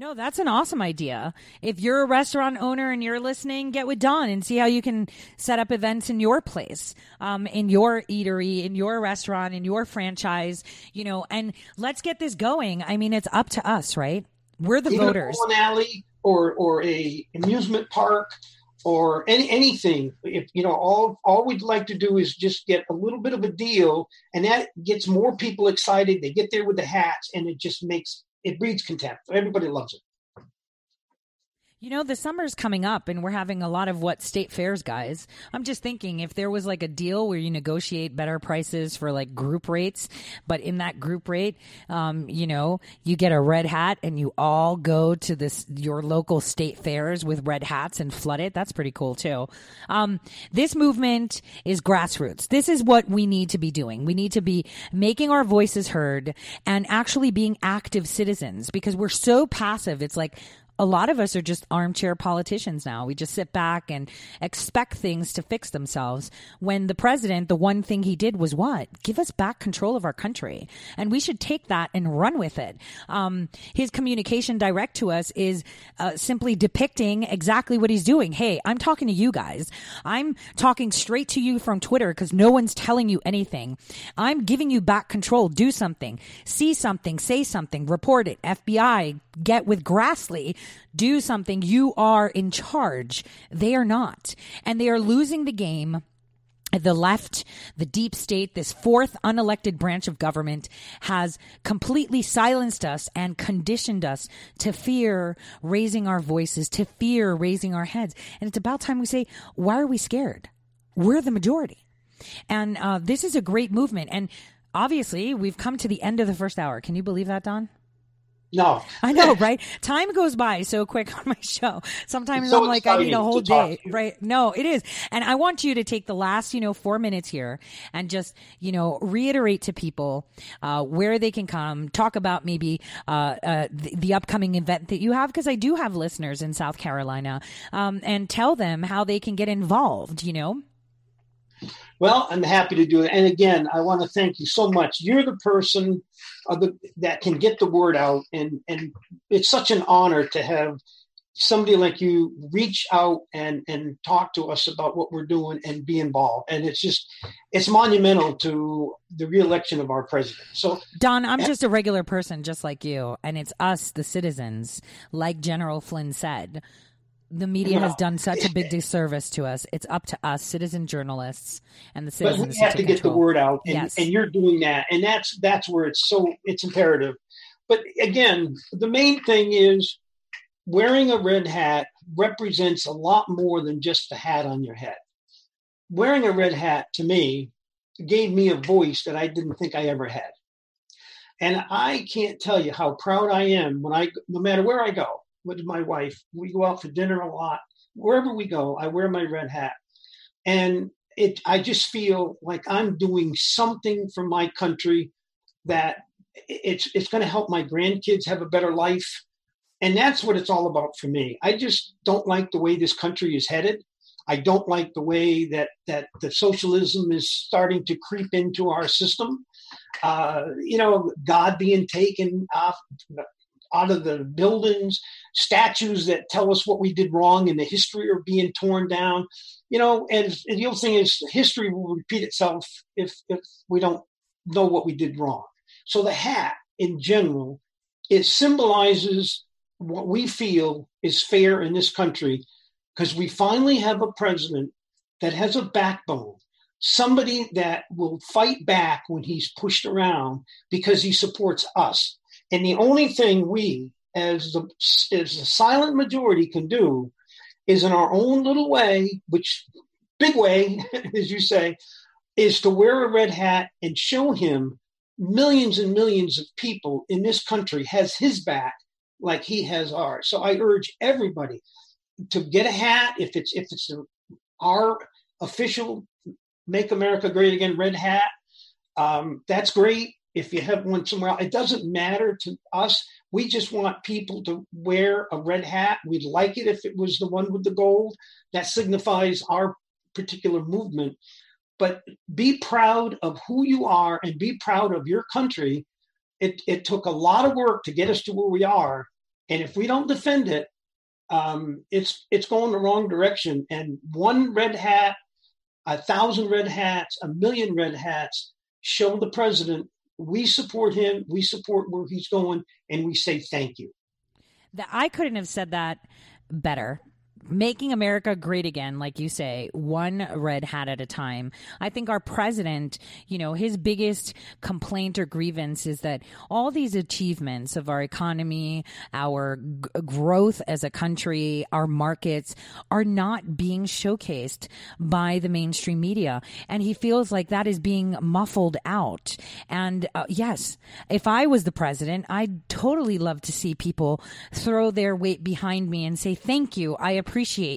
A: No, that's an awesome idea. If you're a restaurant owner and you're listening, get with Don and see how you can set up events in your place, um, in your eatery, in your restaurant, in your franchise, you know, and let's get this going. I mean, it's up to us, right? We're the
B: Even
A: voters.
B: An alley or, or a amusement park or any, anything. If, you know, all, all we'd like to do is just get a little bit of a deal and that gets more people excited. They get there with the hats and it just makes it breeds contempt. Everybody loves it.
A: You know, the summer's coming up and we're having a lot of what state fairs, guys. I'm just thinking if there was like a deal where you negotiate better prices for like group rates, but in that group rate, um, you know, you get a red hat and you all go to this, your local state fairs with red hats and flood it. That's pretty cool too. Um, this movement is grassroots. This is what we need to be doing. We need to be making our voices heard and actually being active citizens because we're so passive. It's like, a lot of us are just armchair politicians now. We just sit back and expect things to fix themselves. When the president, the one thing he did was what? Give us back control of our country. And we should take that and run with it. Um, his communication direct to us is uh, simply depicting exactly what he's doing. Hey, I'm talking to you guys. I'm talking straight to you from Twitter because no one's telling you anything. I'm giving you back control. Do something. See something. Say something. Report it. FBI, get with Grassley do something. You are in charge. They are not. And they are losing the game the left, the deep state, this fourth unelected branch of government has completely silenced us and conditioned us to fear raising our voices, to fear raising our heads. And it's about time we say, why are we scared? We're the majority. And uh, this is a great movement. And obviously, we've come to the end of the first hour. Can you believe that, Don?
B: No.
A: I know, right? Time goes by so quick on my show. Sometimes
B: so
A: I'm like, I need a whole day, right? No, it is. And I want you to take the last, you know, four minutes here and just, you know, reiterate to people, uh, where they can come, talk about maybe, uh, uh, the, the upcoming event that you have, because I do have listeners in South Carolina, um, and tell them how they can get involved, you know?
B: Well, I'm happy to do it. And again, I want to thank you so much. You're the person of the, that can get the word out, and and it's such an honor to have somebody like you reach out and and talk to us about what we're doing and be involved. And it's just it's monumental to the reelection of our president. So
A: Don, I'm just a regular person, just like you, and it's us, the citizens, like General Flynn said. The media has done such a big disservice to us. It's up to us, citizen journalists, and the
B: but
A: citizens
B: we have to
A: take
B: get the word out and,
A: Yes.
B: and you're doing that and that's that's where it's so it's imperative. But again the main thing is wearing a red hat represents a lot more than just the hat on your head. Wearing a red hat to me gave me a voice that i didn't think i ever had. And i can't tell you how proud i am when i no matter where i go with my wife. We go out for dinner a lot. Wherever we go i wear my red hat. And it i just feel like i'm doing something for my country that it's it's going to help my grandkids have a better life. And that's what it's all about for me. I just don't like the way this country is headed. I don't like the way that that the socialism is starting to creep into our system. Uh, you know god being taken off out of the buildings statues that tell us what we did wrong in the history are being torn down you know, and, and the other thing is history will repeat itself if if we don't know what we did wrong. So the hat in general, it symbolizes what we feel is fair in this country because we finally have a president that has a backbone, somebody that will fight back when he's pushed around because he supports us. And the only thing we, as the as the silent majority, can do is in our own little way, which big way, as you say, is to wear a red hat and show him millions and millions of people in this country has his back like he has ours. So I urge everybody to get a hat if it's if it's our official "Make America Great Again" red hat. Um, that's great. If you have one somewhere else, it doesn't matter to us. We just want people to wear a red hat. We'd like it if it was the one with the gold. That signifies our particular movement. But be proud of who you are and be proud of your country. It, it took a lot of work to get us to where we are. And if we don't defend it, um, it's it's going the wrong direction. And one red hat, a thousand red hats, a million red hats show the president we support him, we support where he's going, and we say thank you.
A: That I couldn't have said that better. Making America great again, like you say, one red hat at a time. I think our president, you know, his biggest complaint or grievance is that all these achievements of our economy, our g- growth as a country, our markets are not being showcased by the mainstream media. And he feels like that is being muffled out. And uh, yes, if I was the president, I'd totally love to see people throw their weight behind me and say, thank you. I appreciate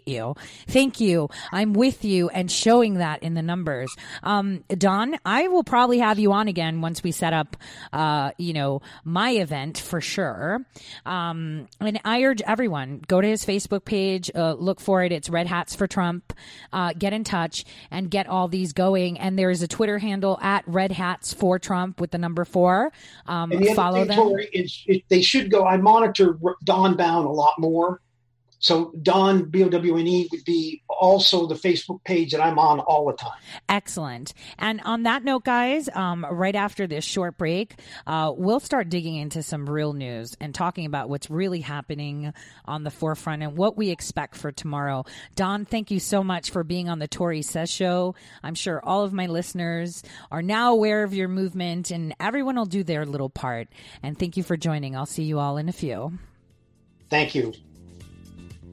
A: you. Thank you. I'm with you and showing that in the numbers. Um, Don, I will probably have you on again once we set up, uh, you know, my event for sure. Um, and I urge everyone, go to his Facebook page, uh, look for it. It's Red Hats for Trump. Uh, get in touch and get all these going. And there's a Twitter handle at Red Hats for Trump with the number four. Um,
B: the
A: follow them.
B: Is it, they should go. I monitor Don Bowne a lot more. So Don B O W N E would be also the Facebook page that I'm on all the time.
A: Excellent. And on that note, guys, um, right after this short break, uh, we'll start digging into some real news and talking about what's really happening on the forefront and what we expect for tomorrow. Don, thank you so much for being on the Tori Says Show. I'm sure all of my listeners are now aware of your movement and everyone will do their little part. And thank you for joining. I'll see you all in a few.
B: Thank you.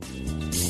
A: Música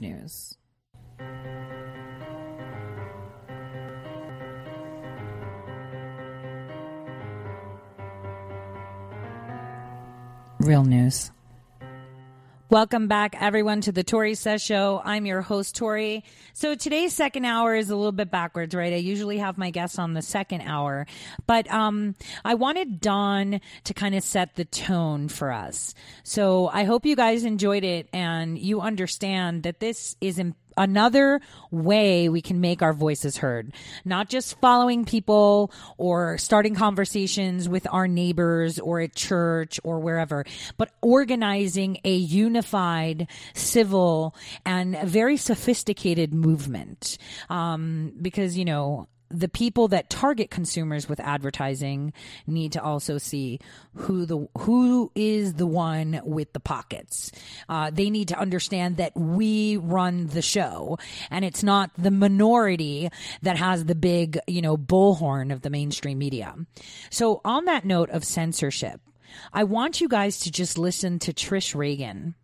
A: news. Real news. Welcome back, everyone, to the Tori Says Show. I'm your host, Tori. So today's second hour is a little bit backwards, right? I usually have my guests on the second hour, but um, I wanted Don to kind of set the tone for us. So I hope you guys enjoyed it and you understand that this is important another way we can make our voices heard. Not just following people or starting conversations with our neighbors or at church or wherever, but organizing a unified, civil, and very sophisticated movement. Um, because, you know, the people that target consumers with advertising need to also see who the who is the one with the pockets. Uh, they need to understand that we run the show, and it's not the minority that has the big, you know, bullhorn of the mainstream media. So, on that note of censorship, I want you guys to just listen to Trish Regan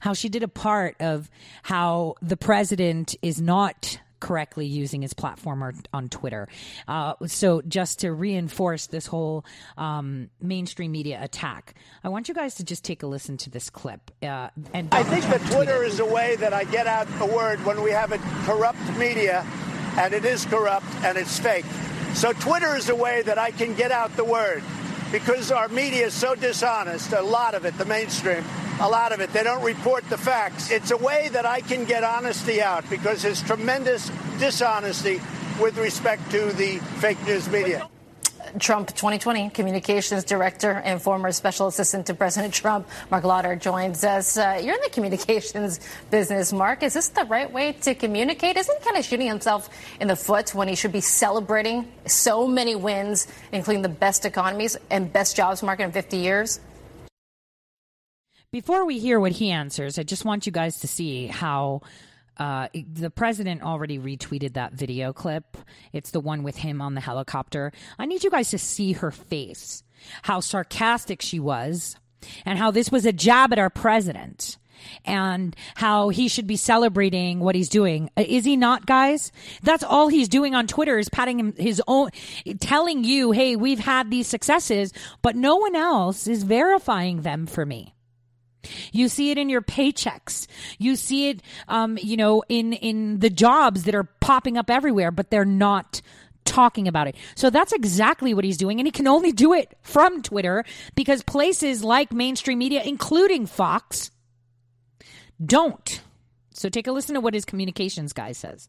A: how she did a part of how the president is not correctly using his platform or on Twitter. Uh, so just to reinforce this whole um, mainstream media attack, I want you guys to just take a listen to this clip. Uh, and
F: I think that Twitter is a way that I get out a word when we have a corrupt media, and it is corrupt and it's fake. So Twitter is a way that I can get out the word because our media is so dishonest, a lot of it, the mainstream, a lot of it. They don't report the facts. It's a way that I can get honesty out because there's tremendous dishonesty with respect to the fake news media.
G: Trump 2020 communications director and former special assistant to President Trump, Marc Lotter, joins us. Uh, you're in the communications business, Mark. Is this the right way to communicate? Isn't he kind of shooting himself in the foot when he should be celebrating so many wins, including the best economies and best jobs market in 50 years?
A: Before we hear what he answers, I just want you guys to see how uh, the president already retweeted that video clip. It's the one with him on the helicopter. I need you guys to see her face, how sarcastic she was, and how this was a jab at our president. And how he should be celebrating what he's doing. Uh, is he not, guys? That's all he's doing on Twitter is patting him his own, telling you, hey, we've had these successes, but no one else is verifying them for me. You see it in your paychecks. You see it, um, you know, in in the jobs that are popping up everywhere, but they're not talking about it. So that's exactly what he's doing, and he can only do it from Twitter because places like mainstream media, including Fox, don't. So take a listen to what his communications guy says.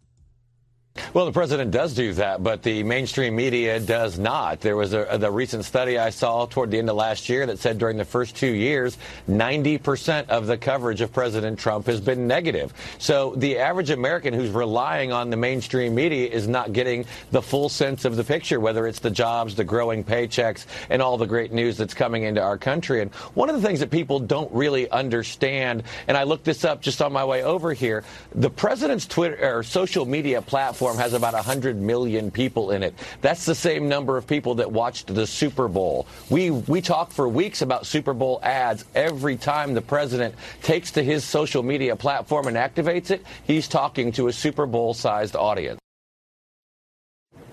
H: Well, the president does do that, but the mainstream media does not. There was a, the recent study I saw toward the end of last year that said during the first two years, 90% of the coverage of President Trump has been negative. So the average American who's relying on the mainstream media is not getting the full sense of the picture, whether it's the jobs, the growing paychecks, and all the great news that's coming into our country. And one of the things that people don't really understand, and I looked this up just on my way over here, the president's Twitter or social media platform platform has about 100 million people in it. That's the same number of people that watched the Super Bowl. We, we talk for weeks about Super Bowl ads. Every time the president takes to his social media platform and activates it, he's talking to a Super Bowl sized audience.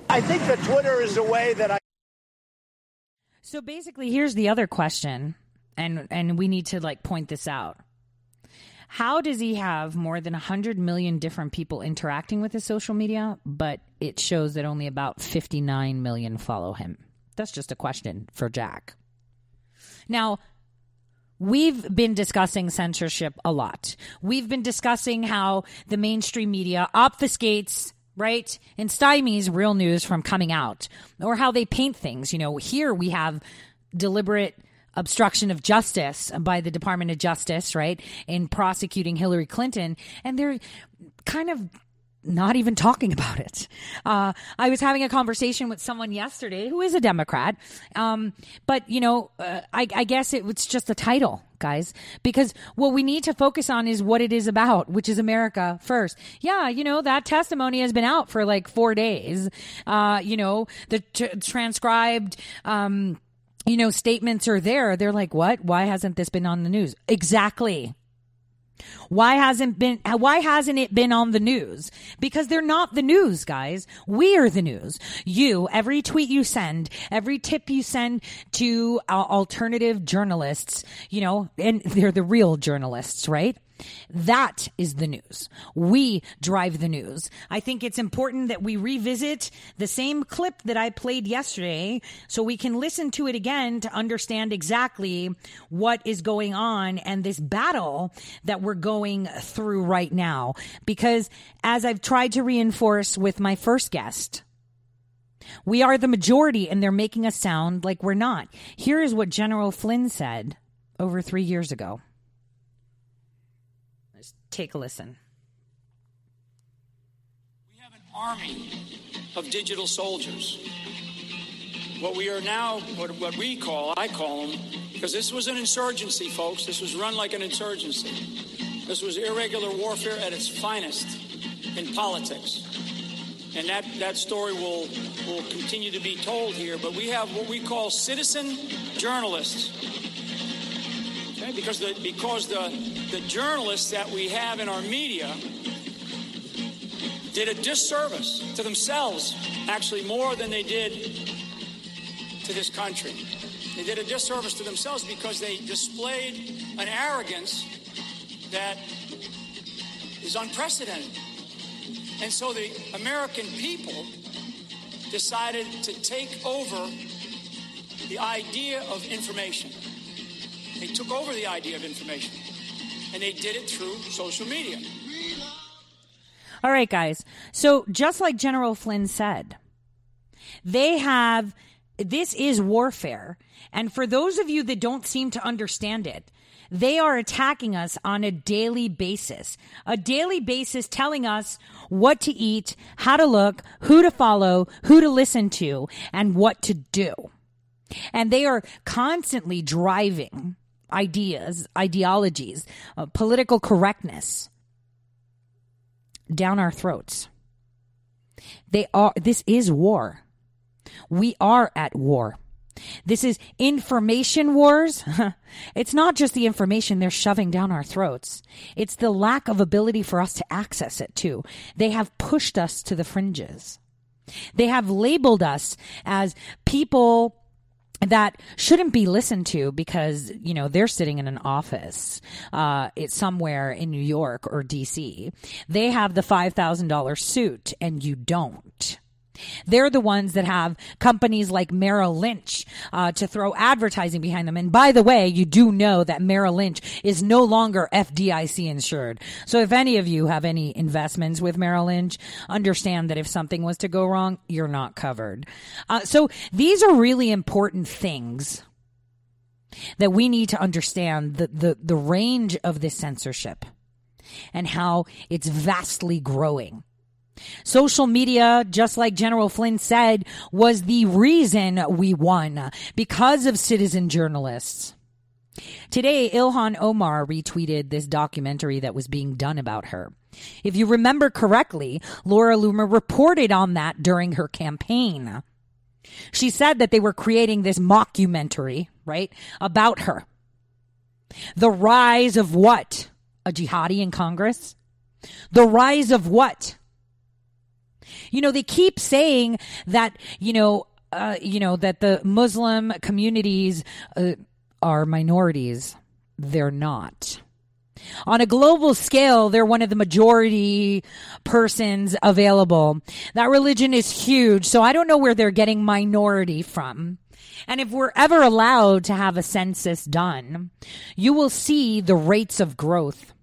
F: I think that Twitter is a way that I.
A: So basically, here's the other question, and and we need to like point this out. How does he have more than 100 million different people interacting with his social media, but it shows that only about 59 million follow him? That's just a question for Jack. Now, We've been discussing censorship a lot. We've been discussing how the mainstream media obfuscates right? And stymies real news from coming out or how they paint things. You know, here we have deliberate obstruction of justice by the Department of Justice, right, in prosecuting Hillary Clinton, and they're kind of not even talking about it. Uh, I was having a conversation with someone yesterday who is a Democrat, um, but you know, uh, I, I guess it was just a title, guys, because what we need to focus on is what it is about, which is America first. Yeah, you know, that testimony has been out for like four days. Uh, you know, the t- transcribed. Um, you know, statements are there. They're like, what? Why hasn't this been on the news? Exactly. Why hasn't been why hasn't it been on the news? Because they're not the news, guys. We are the news. You, every tweet you send, every tip you send to uh, alternative journalists, you know, and they're the real journalists, right? That is the news. We drive the news. I think it's important that we revisit the same clip that I played yesterday so we can listen to it again to understand exactly what is going on and this battle that we're going through right now. Because as I've tried to reinforce with my first guest, we are the majority and they're making us sound like we're not. Here is what General Flynn said over three years ago. Take a listen.
I: We have an army of digital soldiers. What we are now, what, what we call, I call them, because this was an insurgency, folks. This was run like an insurgency. This was irregular warfare at its finest in politics. And that, that story will, will continue to be told here. But we have what we call citizen journalists Okay, because the because the the journalists that we have in our media did a disservice to themselves, actually more than they did to this country. They did a disservice to themselves because they displayed an arrogance that is unprecedented. And so the American people decided to take over the idea of information. They took over the idea of information, and they did it through social media.
A: All right, guys. So, just like General Flynn said, they have this is warfare. And for those of you that don't seem to understand it, they are attacking us on a daily basis, a daily basis telling us what to eat, how to look, who to follow, who to listen to, and what to do. And they are constantly driving ideas, ideologies, uh, political correctness down our throats. They are, this is war. We are at war. This is information wars. it's not just the information they're shoving down our throats. It's the lack of ability for us to access it too. They have pushed us to the fringes. They have labeled us as people that shouldn't be listened to because you know they're sitting in an office uh, it's somewhere in New York or DC. They have the five thousand dollar suit, and you don't. They're the ones that have companies like Merrill Lynch uh, to throw advertising behind them. And by the way, you do know that Merrill Lynch is no longer FDIC insured. So if any of you have any investments with Merrill Lynch, understand that if something was to go wrong, you're not covered. Uh, so these are really important things that we need to understand the, the, the range of this censorship and how it's vastly growing. Social media, just like General Flynn said, was the reason we won because of citizen journalists. Today, Ilhan Omar retweeted this documentary that was being done about her. If you remember correctly, Laura Loomer reported on that during her campaign. She said that they were creating this mockumentary, right, about her. The rise of what? A jihadi in Congress? The rise of what? You know, they keep saying that, you know, uh, you know, that the Muslim communities uh, are minorities. They're not. On a global scale, they're one of the majority persons available. That religion is huge, so I don't know where they're getting minority from. And if we're ever allowed to have a census done, you will see the rates of growth.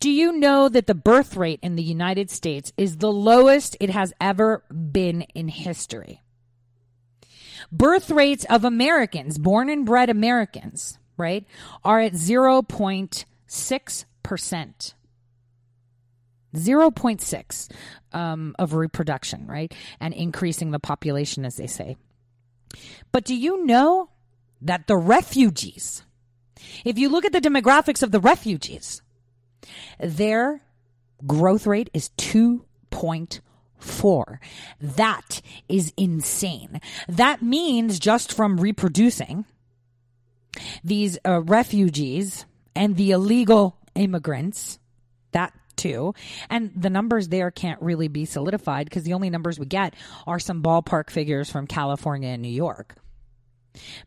A: Do you know that the birth rate in the United States is the lowest it has ever been in history? Birth rates of Americans, born and bred Americans, right, are at 0.6%. 0.6 um, of reproduction, right? And increasing the population, as they say. But do you know that the refugees, if you look at the demographics of the refugees, their growth rate is 2.4. That is insane. That means just from reproducing, these uh, refugees and the illegal immigrants, that too. And the numbers there can't really be solidified because the only numbers we get are some ballpark figures from California and New York.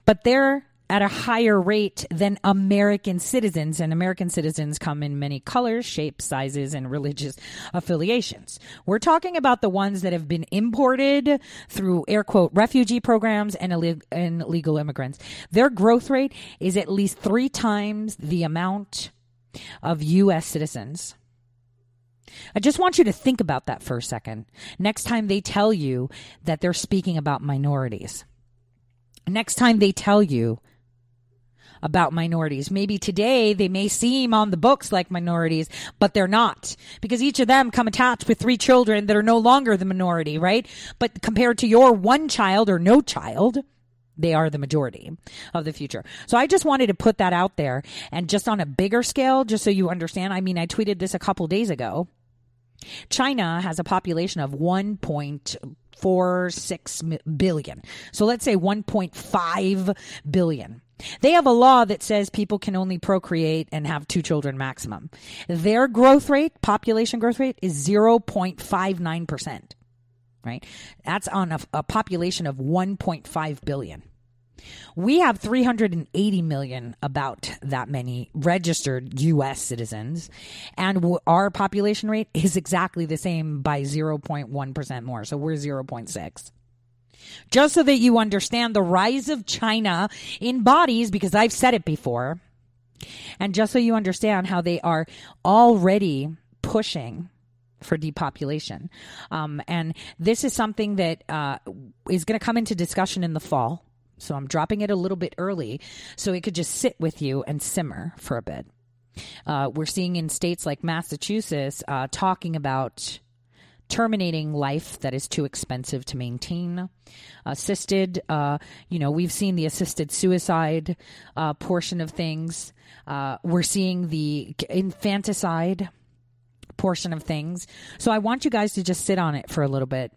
A: But they're at a higher rate than American citizens, and American citizens come in many colors, shapes, sizes, and religious affiliations. We're talking about the ones that have been imported through air quote refugee programs and, Ill- and illegal immigrants. Their growth rate is at least three times the amount of U.S. citizens. I just want you to think about that for a second. Next time they tell you that they're speaking about minorities. Next time they tell you about minorities. Maybe today they may seem on the books like minorities, but they're not because each of them come attached with three children that are no longer the minority, right? But compared to your one child or no child, they are the majority of the future. So I just wanted to put that out there and just on a bigger scale, just so you understand. I mean, I tweeted this a couple days ago. China has a population of 1.46 billion. So let's say 1.5 billion. They have a law that says people can only procreate and have two children maximum. Their growth rate, population growth rate, is 0.59%. Right? That's on a, a population of 1.5 billion. We have 380 million, about that many registered U.S. citizens, and our population rate is exactly the same by 0.1% more. So we're 0.6. Just so that you understand the rise of China in bodies, because I've said it before, and just so you understand how they are already pushing for depopulation. Um, and this is something that uh, is going to come into discussion in the fall. So I'm dropping it a little bit early so it could just sit with you and simmer for a bit. Uh, we're seeing in states like Massachusetts uh, talking about terminating life that is too expensive to maintain. Assisted, uh, you know, we've seen the assisted suicide uh, portion of things. Uh, we're seeing the infanticide portion of things. So I want you guys to just sit on it for a little bit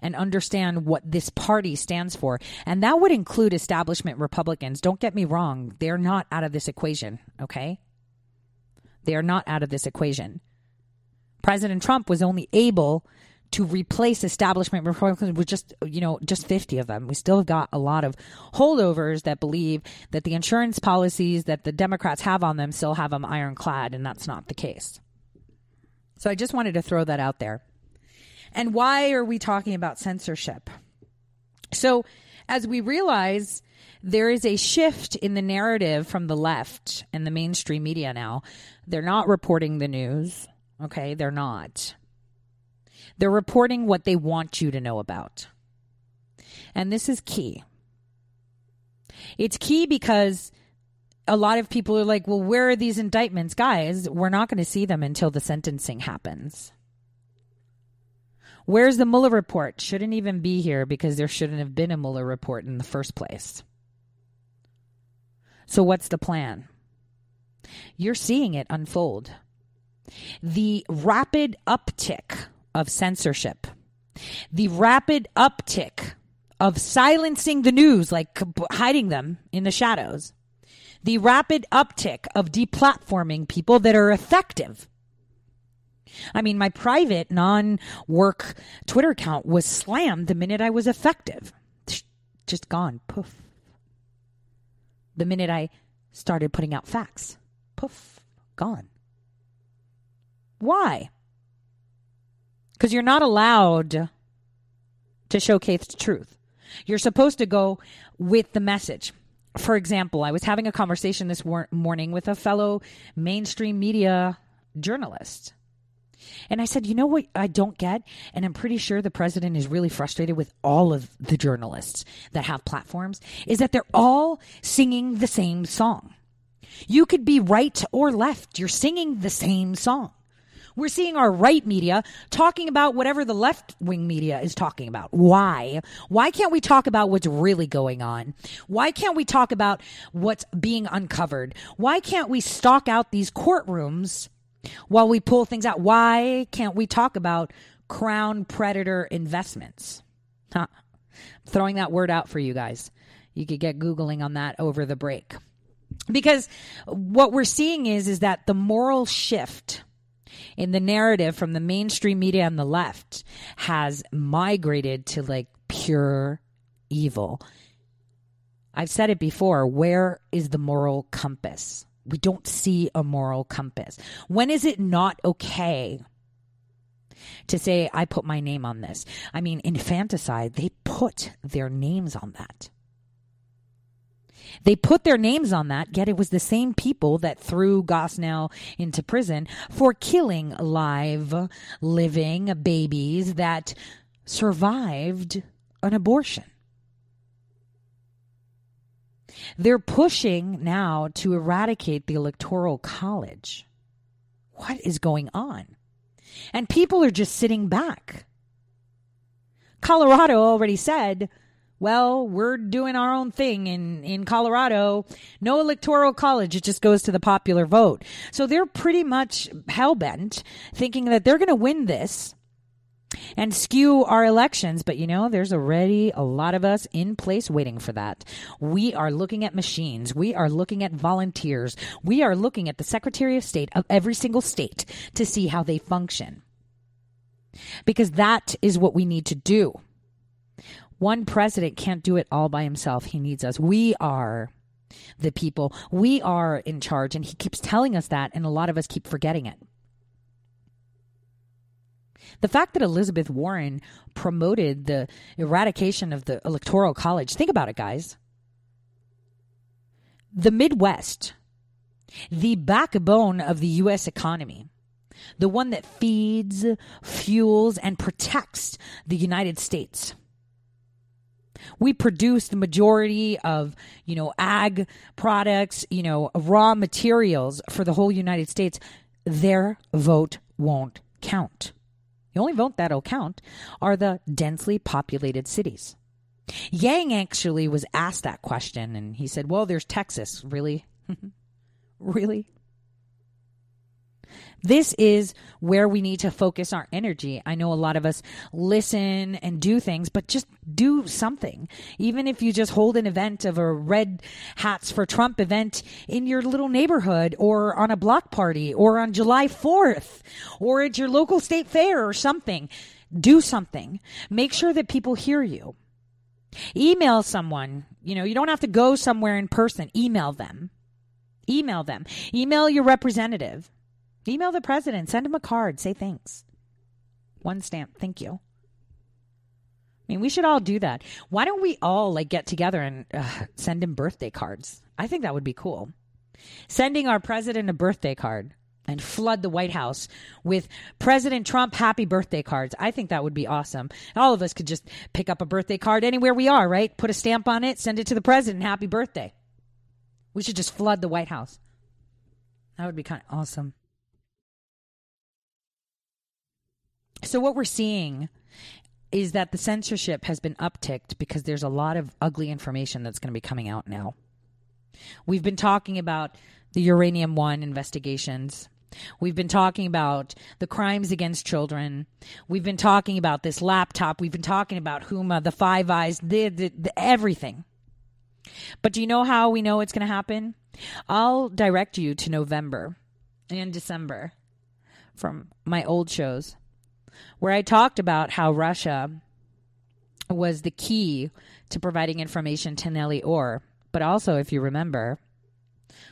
A: and understand what this party stands for. And that would include establishment Republicans. Don't get me wrong, they're not out of this equation, okay? They are not out of this equation. President Trump was only able to replace establishment Republicans with just you know just 50 of them. We still have got a lot of holdovers that believe that the insurance policies that the Democrats have on them still have them ironclad and that's not the case. So I just wanted to throw that out there. And why are we talking about censorship? So, as we realize, there is a shift in the narrative from the left and the mainstream media now. They're not reporting the news. Okay, they're not. They're reporting what they want you to know about. And this is key. It's key because a lot of people are like, well, where are these indictments? Guys, we're not going to see them until the sentencing happens. Where's the Mueller report? Shouldn't even be here because there shouldn't have been a Mueller report in the first place. So, what's the plan? You're seeing it unfold. The rapid uptick of censorship, the rapid uptick of silencing the news, like hiding them in the shadows, the rapid uptick of deplatforming people that are effective I mean, my private non work Twitter account was slammed the minute I was effective. Just gone. Poof. The minute I started putting out facts. Poof. Gone. Why? Because you're not allowed to showcase the truth. You're supposed to go with the message. For example, I was having a conversation this morning with a fellow mainstream media journalist And I said, you know what I don't get? And I'm pretty sure the president is really frustrated with all of the journalists that have platforms is that they're all singing the same song. You could be right or left. You're singing the same song. We're seeing our right media talking about whatever the left wing media is talking about. Why? Why can't we talk about what's really going on? Why can't we talk about what's being uncovered? Why can't we stalk out these courtrooms while we pull things out? Why can't we talk about crown predator investments? Huh. Throwing that word out for you guys. You could get Googling on that over the break. Because what we're seeing is, is that the moral shift in the narrative from the mainstream media on the left has migrated to like pure evil. I've said it before. Where is the moral compass? We don't see a moral compass. When is it not okay to say, I put my name on this? I mean, infanticide, they put their names on that. They put their names on that, yet it was the same people that threw Gosnell into prison for killing live, living babies that survived an abortion. They're pushing now to eradicate the Electoral College. What is going on? And people are just sitting back. Colorado already said well, we're doing our own thing in, in Colorado. No electoral college. It just goes to the popular vote. So they're pretty much hell bent thinking that they're going to win this and skew our elections. But you know, there's already a lot of us in place waiting for that. We are looking at machines. We are looking at volunteers. We are looking at the Secretary of State of every single state to see how they function. Because that is what we need to do. One president can't do it all by himself. He needs us. We are the people. We are in charge. And he keeps telling us that, and a lot of us keep forgetting it. The fact that Elizabeth Warren promoted the eradication of the Electoral College, think about it, guys. The Midwest, the backbone of the U.S. economy, the one that feeds, fuels, and protects the United States we produce the majority of, you know, ag products, you know, raw materials for the whole United States. Their vote won't count. The only vote that'll count are the densely populated cities. Yang actually was asked that question and he said, Well, there's Texas. Really? really? This is where we need to focus our energy. I know a lot of us listen and do things, but just do something. Even if you just hold an event of a red hats for Trump event in your little neighborhood or on a block party or on July 4th or at your local state fair or something. Do something. Make sure that people hear you. Email someone. You know, you don't have to go somewhere in person. Email them. Email them. Email your representative. Email the president, send him a card, say thanks. One stamp, thank you. I mean, we should all do that. Why don't we all like get together and uh, send him birthday cards? I think that would be cool. Sending our president a birthday card and flood the White House with President Trump happy birthday cards. I think that would be awesome. All of us could just pick up a birthday card anywhere we are, right? Put a stamp on it, send it to the president, happy birthday. We should just flood the White House. That would be kind of awesome. So what we're seeing is that the censorship has been upticked because there's a lot of ugly information that's going to be coming out now. We've been talking about the Uranium One investigations. We've been talking about the crimes against children. We've been talking about this laptop. We've been talking about Huma, the Five Eyes, the, the, the everything. But do you know how we know it's going to happen? I'll direct you to November and December from my old shows where I talked about how Russia was the key to providing information to Nellie Ohr. But also, if you remember,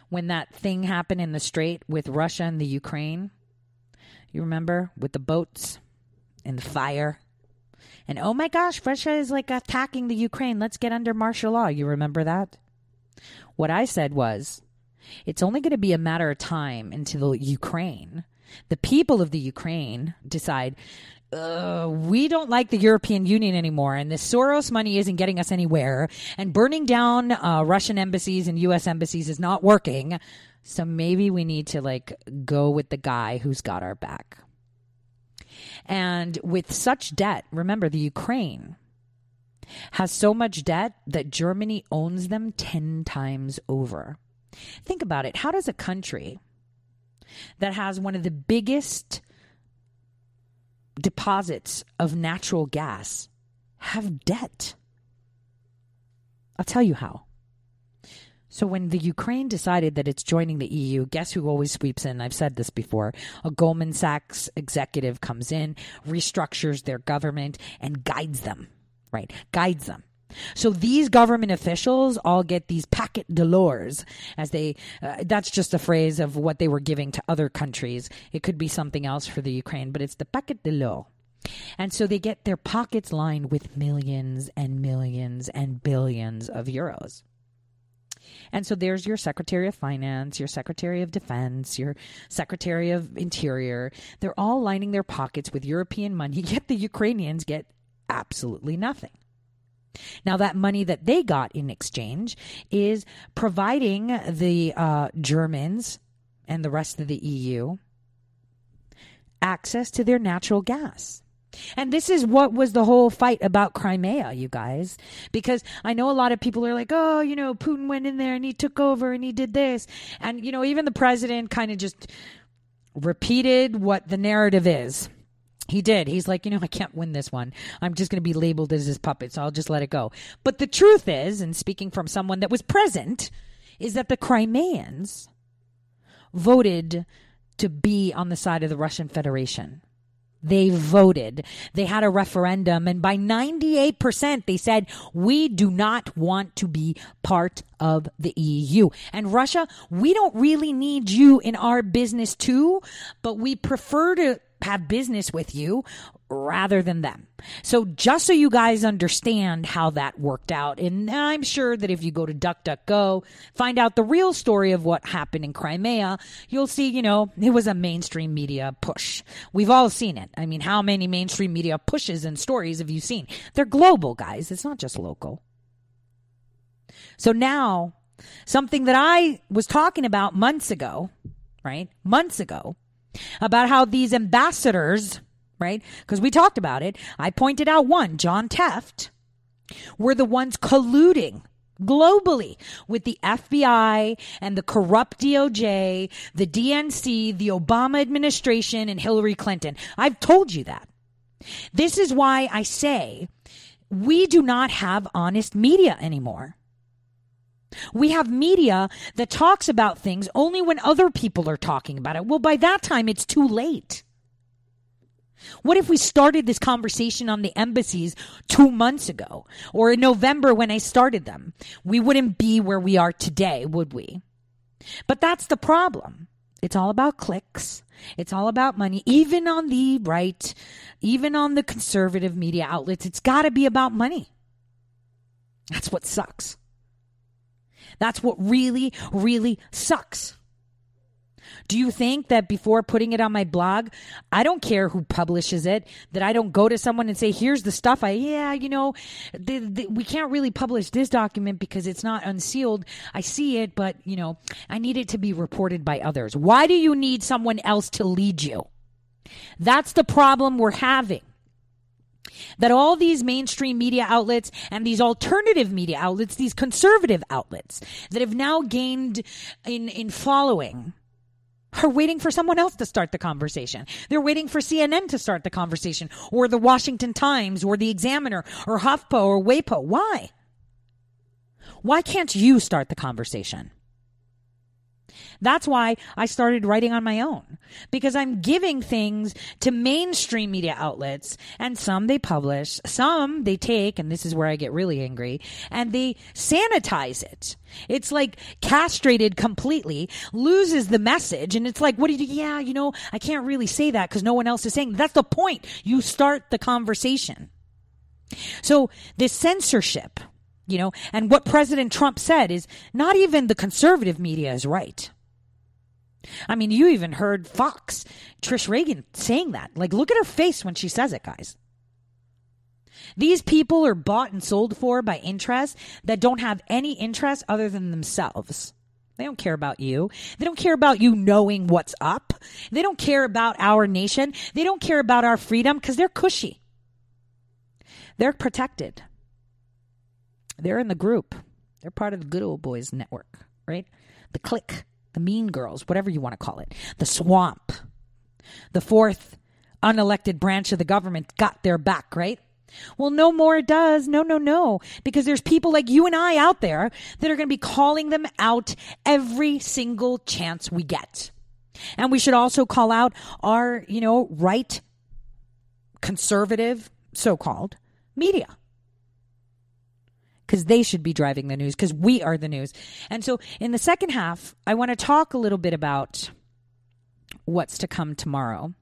A: when that thing happened in the strait with Russia and the Ukraine, you remember with the boats and the fire. And oh my gosh, Russia is like attacking the Ukraine. Let's get under martial law. You remember that? What I said was, it's only going to be a matter of time until Ukraine the people of the Ukraine decide, uh, we don't like the European Union anymore, and this Soros money isn't getting us anywhere, and burning down uh, Russian embassies and U.S. embassies is not working. So maybe we need to like go with the guy who's got our back. And with such debt, remember the Ukraine has so much debt that Germany owns them 10 times over. Think about it. How does a country that has one of the biggest deposits of natural gas have debt? I'll tell you how. So, when the Ukraine decided that it's joining the EU, guess who always sweeps in? I've said this before. A Goldman Sachs executive comes in, restructures their government, and guides them, right? Guides them. So these government officials all get these packet de l'ors as they, uh, that's just a phrase of what they were giving to other countries. It could be something else for the Ukraine, but it's the packet de l'or. And so they get their pockets lined with millions and millions and billions of euros. And so there's your Secretary of Finance, your Secretary of Defense, your Secretary of Interior. They're all lining their pockets with European money, yet the Ukrainians get absolutely nothing. Now, that money that they got in exchange is providing the uh, Germans and the rest of the EU access to their natural gas. And this is what was the whole fight about Crimea, you guys. Because I know a lot of people are like, oh, you know, Putin went in there and he took over and he did this. And, you know, even the president kind of just repeated what the narrative is. He did. He's like, you know, I can't win this one. I'm just going to be labeled as his puppet, so I'll just let it go. But the truth is, and speaking from someone that was present, is that the Crimeans voted to be on the side of the Russian Federation. They voted. They had a referendum, and by 98%, they said, We do not want to be part of the EU. And Russia, we don't really need you in our business too, but we prefer to have business with you rather than them. So just so you guys understand how that worked out, and I'm sure that if you go to DuckDuckGo, find out the real story of what happened in Crimea, you'll see, you know, it was a mainstream media push. We've all seen it. I mean, how many mainstream media pushes and stories have you seen? They're global, guys. It's not just local. So now, something that I was talking about months ago, right? Months ago, about how these ambassadors, right? Because we talked about it. I pointed out one, John Tefft, were the ones colluding globally with the FBI and the corrupt DOJ, the DNC, the Obama administration, and Hillary Clinton. I've told you that. This is why I say we do not have honest media anymore. We have media that talks about things only when other people are talking about it. Well, by that time, it's too late. What if we started this conversation on the embassies two months ago or in November when I started them? We wouldn't be where we are today, would we? But that's the problem. It's all about clicks. It's all about money. Even on the right, even on the conservative media outlets, it's got to be about money. That's what sucks. That's what really, really sucks. Do you think that before putting it on my blog, I don't care who publishes it, that I don't go to someone and say, here's the stuff I, yeah, you know, the, the, we can't really publish this document because it's not unsealed. I see it, but, you know, I need it to be reported by others. Why do you need someone else to lead you? That's the problem we're having that all these mainstream media outlets and these alternative media outlets, these conservative outlets that have now gained in, in following, are waiting for someone else to start the conversation. They're waiting for CNN to start the conversation or the Washington Times or the Examiner or HuffPo or WAPO. Why? Why can't you start the conversation? That's why I started writing on my own because I'm giving things to mainstream media outlets and some they publish, some they take, and this is where I get really angry, and they sanitize it. It's like castrated completely, loses the message, and it's like, what do you, yeah, you know, I can't really say that because no one else is saying. That's the point. You start the conversation. So this censorship, you know, and what President Trump said is not even the conservative media is right. I mean, you even heard Fox, Trish Regan saying that. Like, look at her face when she says it, guys. These people are bought and sold for by interests that don't have any interest other than themselves. They don't care about you. They don't care about you knowing what's up. They don't care about our nation. They don't care about our freedom because they're cushy. They're protected. They're in the group. They're part of the good old boys network, right? The clique, the mean girls, whatever you want to call it, the swamp. The fourth unelected branch of the government got their back, right? Well, no more it does. No, no, no. Because there's people like you and I out there that are going to be calling them out every single chance we get. And we should also call out our, you know, right conservative, so called, media. Because they should be driving the news, because we are the news. And so in the second half, I want to talk a little bit about what's to come tomorrow.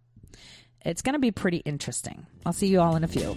A: It's going to be pretty interesting. I'll see you all in a few.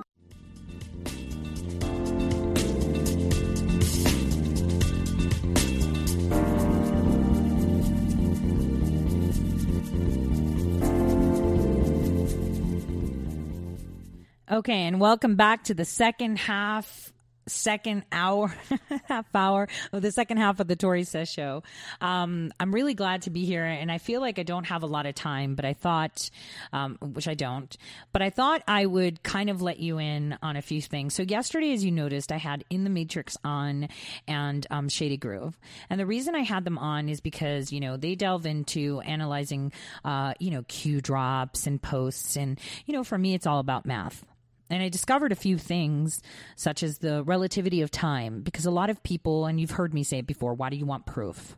A: Okay, and welcome back to the second half, second hour, half hour of the second half of the Tore Says show. Um, I'm really glad to be here, and I feel like I don't have a lot of time, but I thought, um, which I don't, but I thought I would kind of let you in on a few things. So yesterday, as you noticed, I had In the Matrix on and um, Shady Groove, and the reason I had them on is because you know they delve into analyzing, uh, you know, Q drops and posts, and you know, for me, it's all about math And I discovered a few things, such as the relativity of time, because a lot of people, and you've heard me say it before, why do you want proof?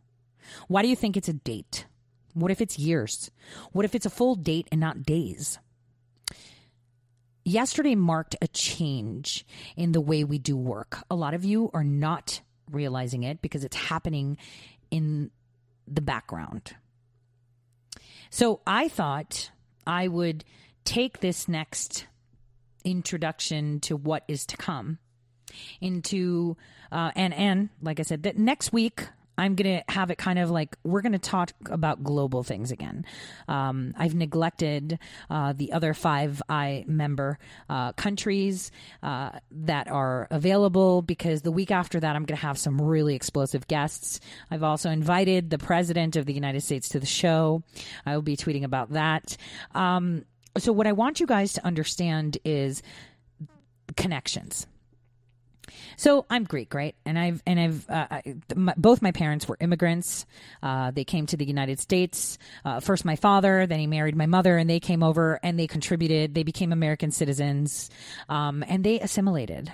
A: Why do you think it's a date? What if it's years? What if it's a full date and not days? Yesterday marked a change in the way we do work. A lot of you are not realizing it because it's happening in the background. So I thought I would take this next introduction to what is to come into uh, and and like I said that next week I'm to have it kind of like we're to talk about global things again. Um, I've neglected uh, the other five I member uh, countries uh, that are available because the week after that, I'm to have some really explosive guests. I've also invited the President of the United States to the show. I will be tweeting about that. Um, so, what I want you guys to understand is connections so I'm Greek, right? And I've and I've uh, I, my, both my parents were immigrants. Uh, they came to the United States. Uh, first, my father, then he married my mother, and they came over and they contributed. They became American citizens, um, and they assimilated.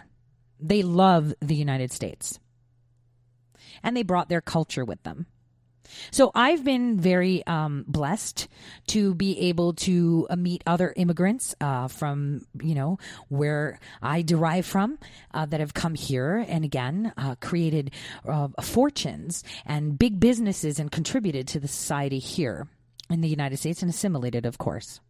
A: They love the United States, and they brought their culture with them. So I've been very um, blessed to be able to uh, meet other immigrants uh, from, you know, where I derive from uh, that have come here and again uh, created uh, fortunes and big businesses and contributed to the society here in the United States and assimilated, of course.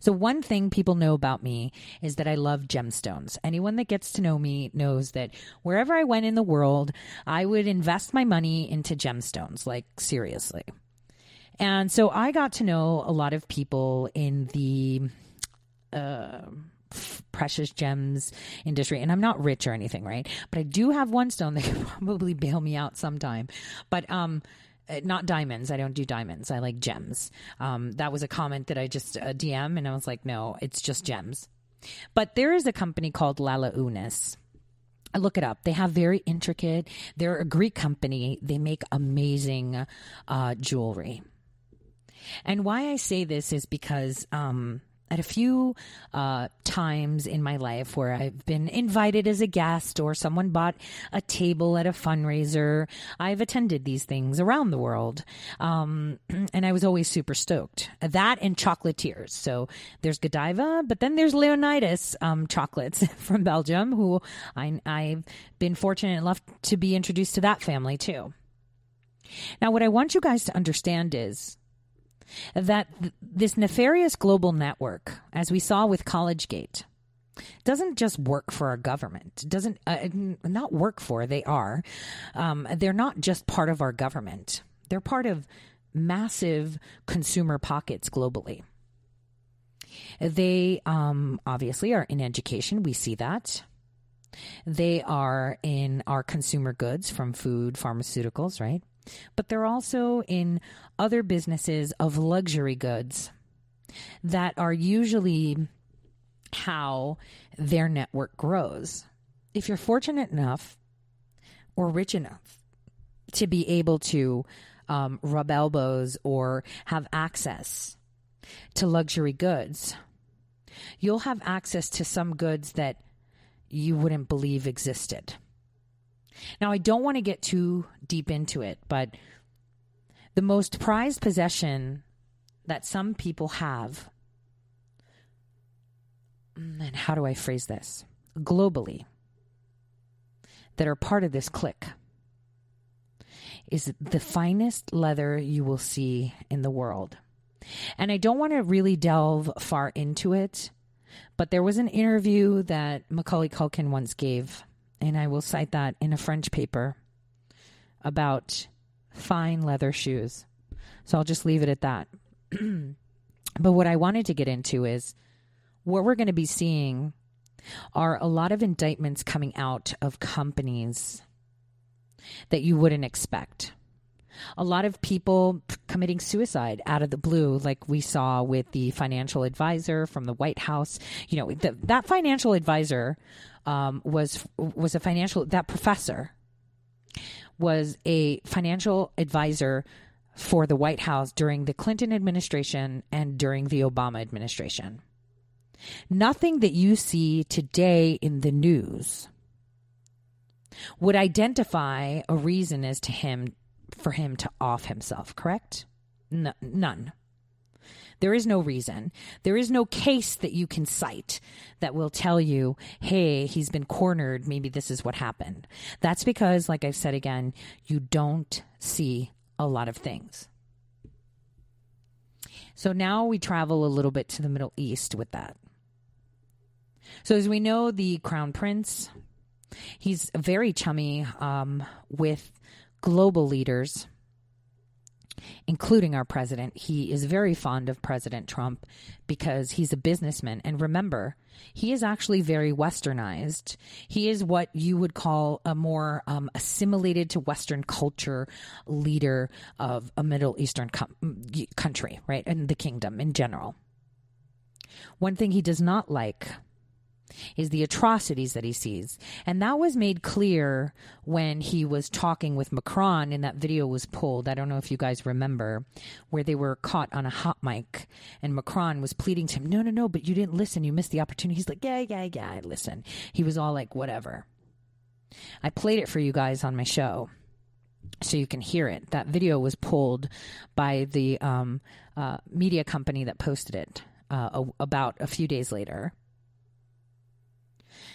A: So, one thing people know about me is that I love gemstones. Anyone that gets to know me knows that wherever I went in the world, I would invest my money into gemstones, like seriously. And so I got to know a lot of people in the uh, precious gems industry. And I'm not rich or anything, right? But I do have one stone that could probably bail me out sometime. But, um, uh, not diamonds. I don't do diamonds. I like gems. Um, that was a comment that I just uh, DM, and I was like, no, it's just gems. But there is a company called Lalaounis. I look it up. They have very intricate. They're a Greek company. They make amazing uh, jewelry. And why I say this is because um, at a few uh, times in my life where I've been invited as a guest or someone bought a table at a fundraiser. I've attended these things around the world. Um, and I was always super stoked. That and chocolatiers. So there's Godiva, but then there's Leonidas um, chocolates from Belgium, who I, I've been fortunate enough to be introduced to that family too. Now, what I want you guys to understand is that th- this nefarious global network, as we saw with CollegeGate, doesn't just work for our government. Doesn't uh, not work for. They are. Um, they're not just part of our government. They're part of massive consumer pockets globally. They um, obviously are in education. We see that. They are in our consumer goods from food, pharmaceuticals, right? But they're also in other businesses of luxury goods that are usually how their network grows. If you're fortunate enough or rich enough to be able to um, rub elbows or have access to luxury goods, you'll have access to some goods that you wouldn't believe existed. Now, I don't want to get too deep into it, but the most prized possession that some people have, mm, and how do I phrase this? Globally, that are part of this clique, is the finest leather you will see in the world. And I don't want to really delve far into it, but there was an interview that Macaulay Culkin once gave and I will cite that in a French paper about fine leather shoes. So I'll just leave it at that. but what I wanted to get into is what we're going to be seeing are a lot of indictments coming out of companies that you wouldn't expect. A lot of people committing suicide out of the blue, like we saw with the financial advisor from the White House. You know, the, that financial advisor um, was was a financial that professor was a financial advisor for the White House during the Clinton administration and during the Obama administration. Nothing that you see today in the news would identify a reason as to him for him to off himself, correct? No, none. There is no reason. There is no case that you can cite that will tell you, hey, he's been cornered. Maybe this is what happened. That's because, like I've said again, you don't see a lot of things. So now we travel a little bit to the Middle East with that. So, as we know, the Crown Prince, he's very chummy um, with global leaders including our president. He is very fond of President Trump because he's a businessman. And remember, he is actually very westernized. He is what you would call a more um, assimilated to Western culture leader of a Middle Eastern com- country, right? And the kingdom in general. One thing he does not like is the atrocities that he sees. And that was made clear when he was talking with Macron and that video was pulled. I don't know if you guys remember where they were caught on a hot mic and Macron was pleading to him, No, no, no, but you didn't listen. You missed the opportunity. He's like, Yeah, yeah, yeah, I listen. He was all like, Whatever. I played it for you guys on my show so you can hear it. That video was pulled by the um, uh, media company that posted it uh, about a few days later.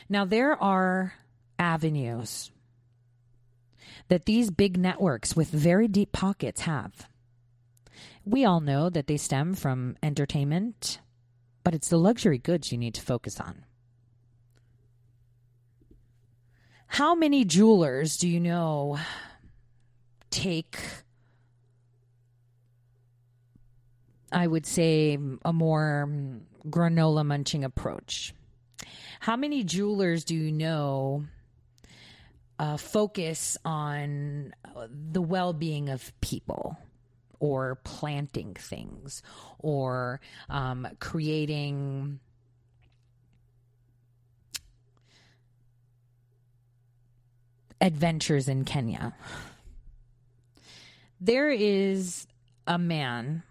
A: Now, there are avenues that these big networks with very deep pockets have. We all know that they stem from entertainment, but it's the luxury goods you need to focus on. How many jewelers do you know take, I would say, a more granola munching approach? How many jewelers do you know uh, focus on the well being of people? Or planting things, or um, creating adventures in Kenya. There is a man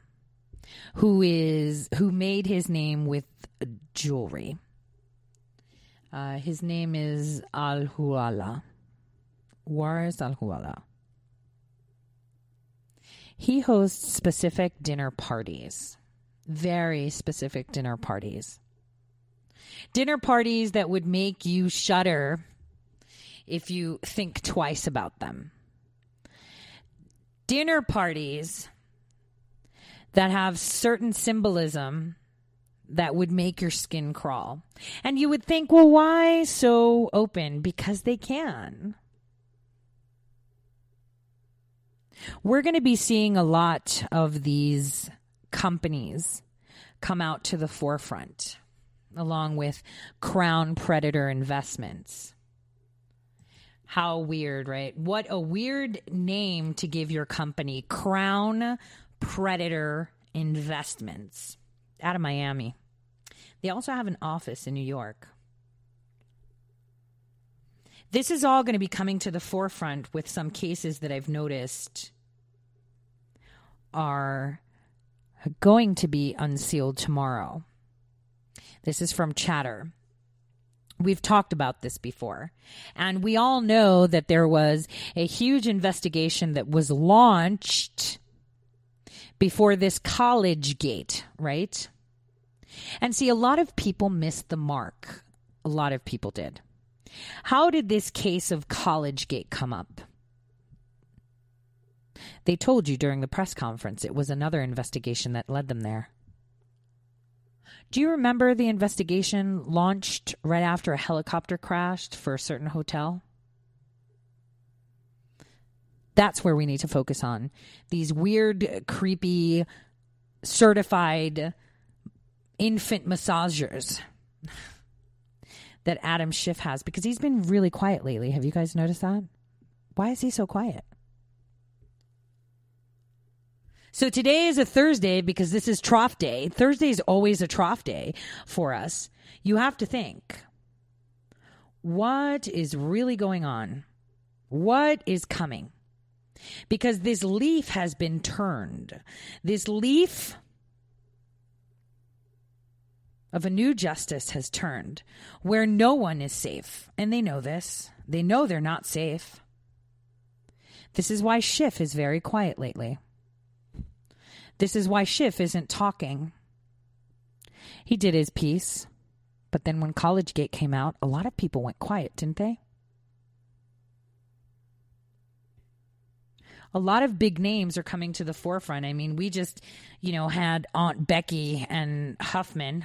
A: who is who made his name with jewelry. Uh, his name is Ahluwalia. Waris Ahluwalia. He hosts specific dinner parties, very specific dinner parties. Dinner parties that would make you shudder if you think twice about them. Dinner parties that have certain symbolism that would make your skin crawl. And you would think, well, why so open? Because they can. We're going to be seeing a lot of these companies come out to the forefront, along with Crown Predator Investments. How weird, right? What a weird name to give your company Crown Predator Investments out of Miami. They also have an office in New York. This is all going to be coming to the forefront with some cases that I've noticed are going to be unsealed tomorrow. This is from Chatter. We've talked about this before. And we all know that there was a huge investigation that was launched before this college gate, right? And see, a lot of people missed the mark. A lot of people did. How did this case of college gate come up? They told you during the press conference it was another investigation that led them there. Do you remember the investigation launched right after a helicopter crashed for a certain hotel? That's where we need to focus on. These weird, creepy, certified infant massagers that Adam Schiff has because he's been really quiet lately. Have you guys noticed that? Why is he so quiet? So today is a Thursday because this is trough day. Thursday is always a trough day for us. You have to think what is really going on? What is coming? Because this leaf has been turned. This leaf of a new justice has turned where no one is safe. And they know this. They know they're not safe. This is why Schiff is very quiet lately. This is why Schiff isn't talking. He did his piece, but then when College Gate came out, a lot of people went quiet, didn't they? A lot of big names are coming to the forefront. I mean, we just, you know, had Aunt Becky and Huffman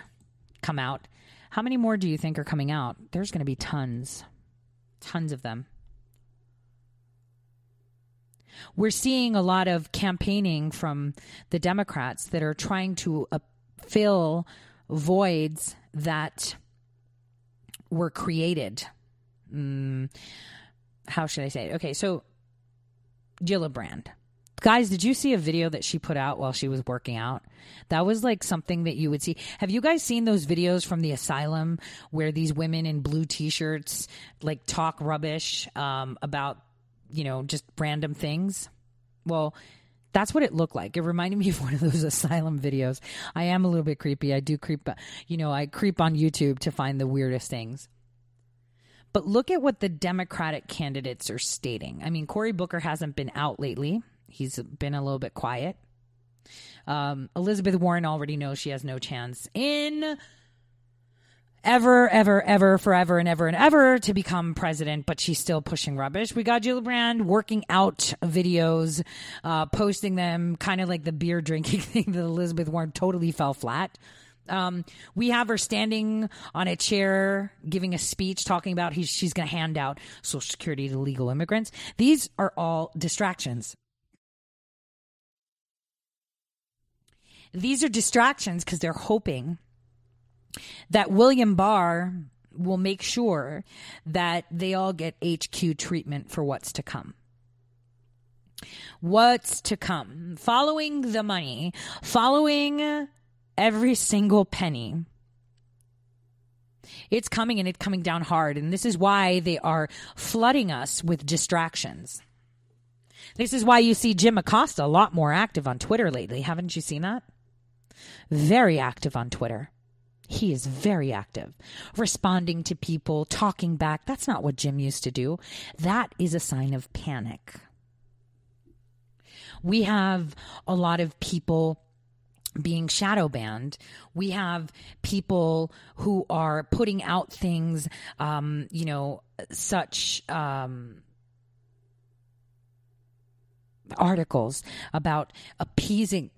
A: come out. How many more do you think are coming out? There's going to be tons, tons of them. We're seeing a lot of campaigning from the Democrats that are trying to uh, fill voids that were created. Mm, how should I say it? Okay, so Gillibrand. Guys, did you see a video that she put out while she was working out? That was like something that you would see. Have you guys seen those videos from the asylum where these women in blue t-shirts like talk rubbish um, about, you know, just random things? Well, that's what it looked like. It reminded me of one of those asylum videos. I am a little bit creepy. I do creep, you know, I creep on YouTube to find the weirdest things. But look at what the Democratic candidates are stating. I mean, Cory Booker hasn't been out lately, he's been a little bit quiet. Um, Elizabeth Warren already knows she has no chance in ever, ever, ever, forever and ever and ever to become president, but she's still pushing rubbish. We got Gillibrand working out videos, uh, posting them, kind of like the beer drinking thing that Elizabeth Warren totally fell flat. Um, we have her standing on a chair giving a speech talking about he's, she's going to hand out Social Security to legal immigrants. These are all distractions. These are distractions because they're hoping that William Barr will make sure that they all get HQ treatment for what's to come. What's to come? Following the money, following every single penny. It's coming and it's coming down hard. And this is why they are flooding us with distractions. This is why you see Jim Acosta a lot more active on Twitter lately. Haven't you seen that? Very active on Twitter. He is very active, responding to people, talking back. That's not what Jim used to do. That is a sign of panic. We have a lot of people being shadow banned. We have people who are putting out things, um, you know, such um, articles about appeasing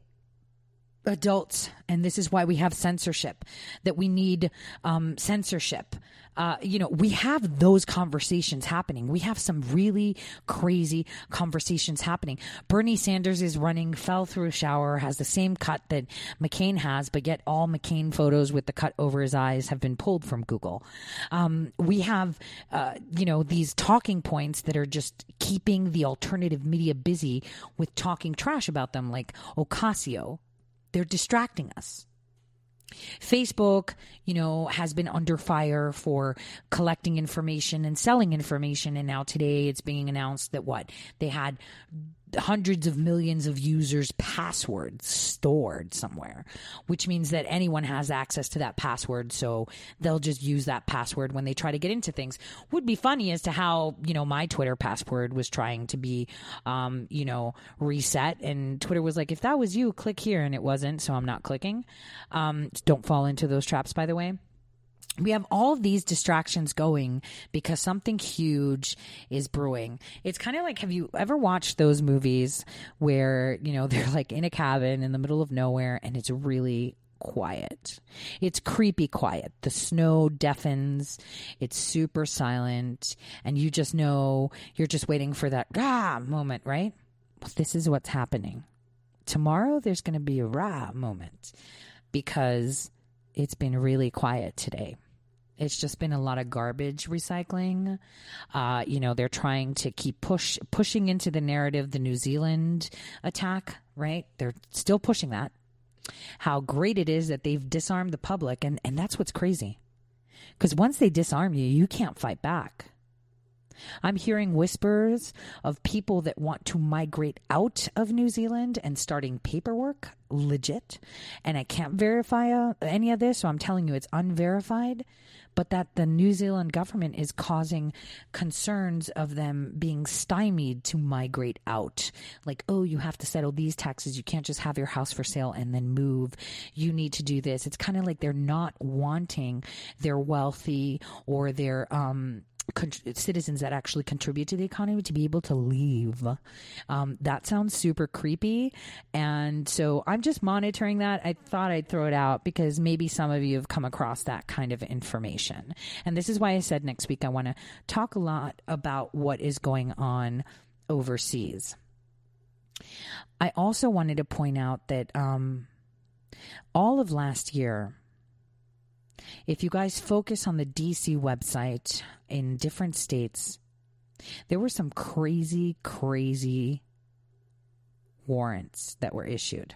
A: adults and this is why we have censorship that we need um, censorship uh, you know we have those conversations happening. We have some really crazy conversations happening. Bernie sanders is running fell through a shower has the same cut that mccain has but yet all mccain photos with the cut over his eyes have been pulled from google. Um, we have uh, you know these talking points that are just keeping the alternative media busy with talking trash about them like ocasio. They're distracting us. Facebook, you know, has been under fire for collecting information and selling information. And now today it's being announced that what? They had hundreds of millions of users' passwords stored somewhere, which means that anyone has access to that password. So they'll just use that password when they try to get into things. Would be funny as to how, you know, my Twitter password was trying to be, um, you know, reset. And Twitter was like, if that was you, click here. And it wasn't. So I'm not clicking. Um, don't fall into those traps, by the way we have all of these distractions going because something huge is brewing. It's kind of like have you ever watched those movies where, you know, they're like in a cabin in the middle of nowhere and it's really quiet. It's creepy quiet. The snow deafens. It's super silent and you just know you're just waiting for that rah moment, right? Well, this is what's happening. Tomorrow there's going to be a rah moment because it's been really quiet today. It's just been a lot of garbage recycling. Uh, you know, they're trying to keep push pushing into the narrative the New Zealand attack, right? They're still pushing that. How great it is that they've disarmed the public, and, and that's what's crazy. Because once they disarm you, you can't fight back. I'm hearing whispers of people that want to migrate out of New Zealand and starting paperwork legit. And I can't verify uh, any of this, so I'm telling you it's unverified. But that the New Zealand government is causing concerns of them being stymied to migrate out. Like, oh, you have to settle these taxes. You can't just have your house for sale and then move. You need to do this. It's kind of like they're not wanting their wealthy or their, um, con- citizens that actually contribute to the economy to be able to leave. Um, that sounds super creepy. And so I'm just monitoring that. I thought I'd throw it out because maybe some of you have come across that kind of information. And this is why I said next week I want to talk a lot about what is going on overseas. I also wanted to point out that um, all of last year, if you guys focus on the DC website in different states, there were some crazy, crazy warrants that were issued.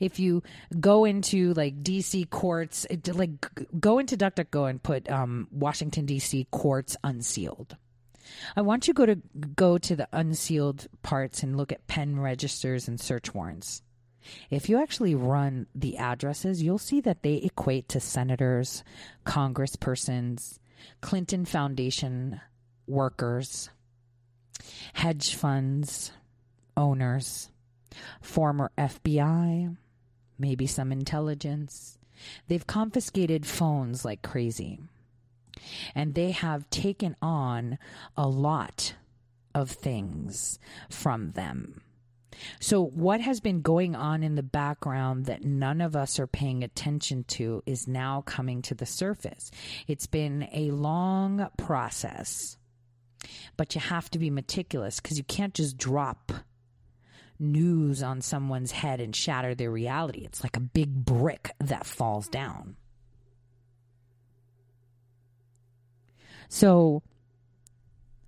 A: If you go into like DC courts, like go into DuckDuckGo and put um, Washington DC courts unsealed. I want you go to go to the unsealed parts and look at pen registers and search warrants. If you actually run the addresses, you'll see that they equate to senators, congresspersons, Clinton Foundation workers, hedge funds owners, former FBI, maybe some intelligence. They've confiscated phones like crazy. And they have taken on a lot of things from them. So, what has been going on in the background that none of us are paying attention to is now coming to the surface. It's been a long process, but you have to be meticulous because you can't just drop news on someone's head and shatter their reality. It's like a big brick that falls down. So,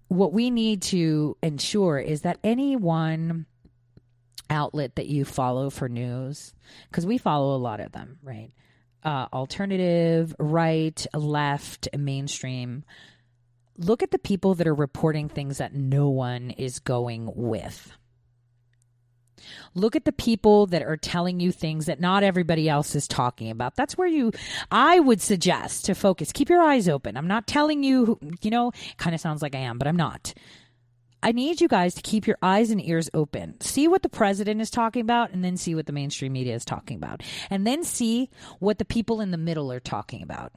A: what we need to ensure is that anyone outlet that you follow for news, because we follow a lot of them, right? Uh, alternative, right, left, mainstream. Look at the people that are reporting things that no one is going with. Look at the people that are telling you things that not everybody else is talking about. That's where you, I would suggest to focus. Keep your eyes open. I'm not telling you, you know, kind of sounds like I am, but I'm not. I need you guys to keep your eyes and ears open. See what the president is talking about and then see what the mainstream media is talking about. And then see what the people in the middle are talking about.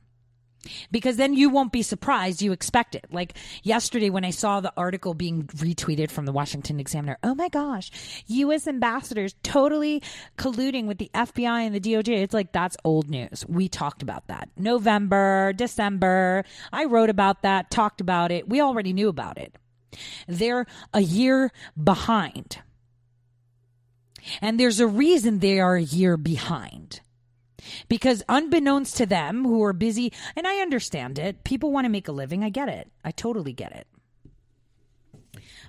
A: Because then you won't be surprised. You expect it. Like yesterday when I saw the article being retweeted from the Washington Examiner. Oh my gosh, U.S. ambassadors totally colluding with the FBI and the DOJ. It's like, that's old news. We talked about that. November, December. I wrote about that, talked about it. We already knew about it. They're a year behind. And there's a reason they are a year behind. Because unbeknownst to them who are busy, and I understand it, people want to make a living. I get it. I totally get it.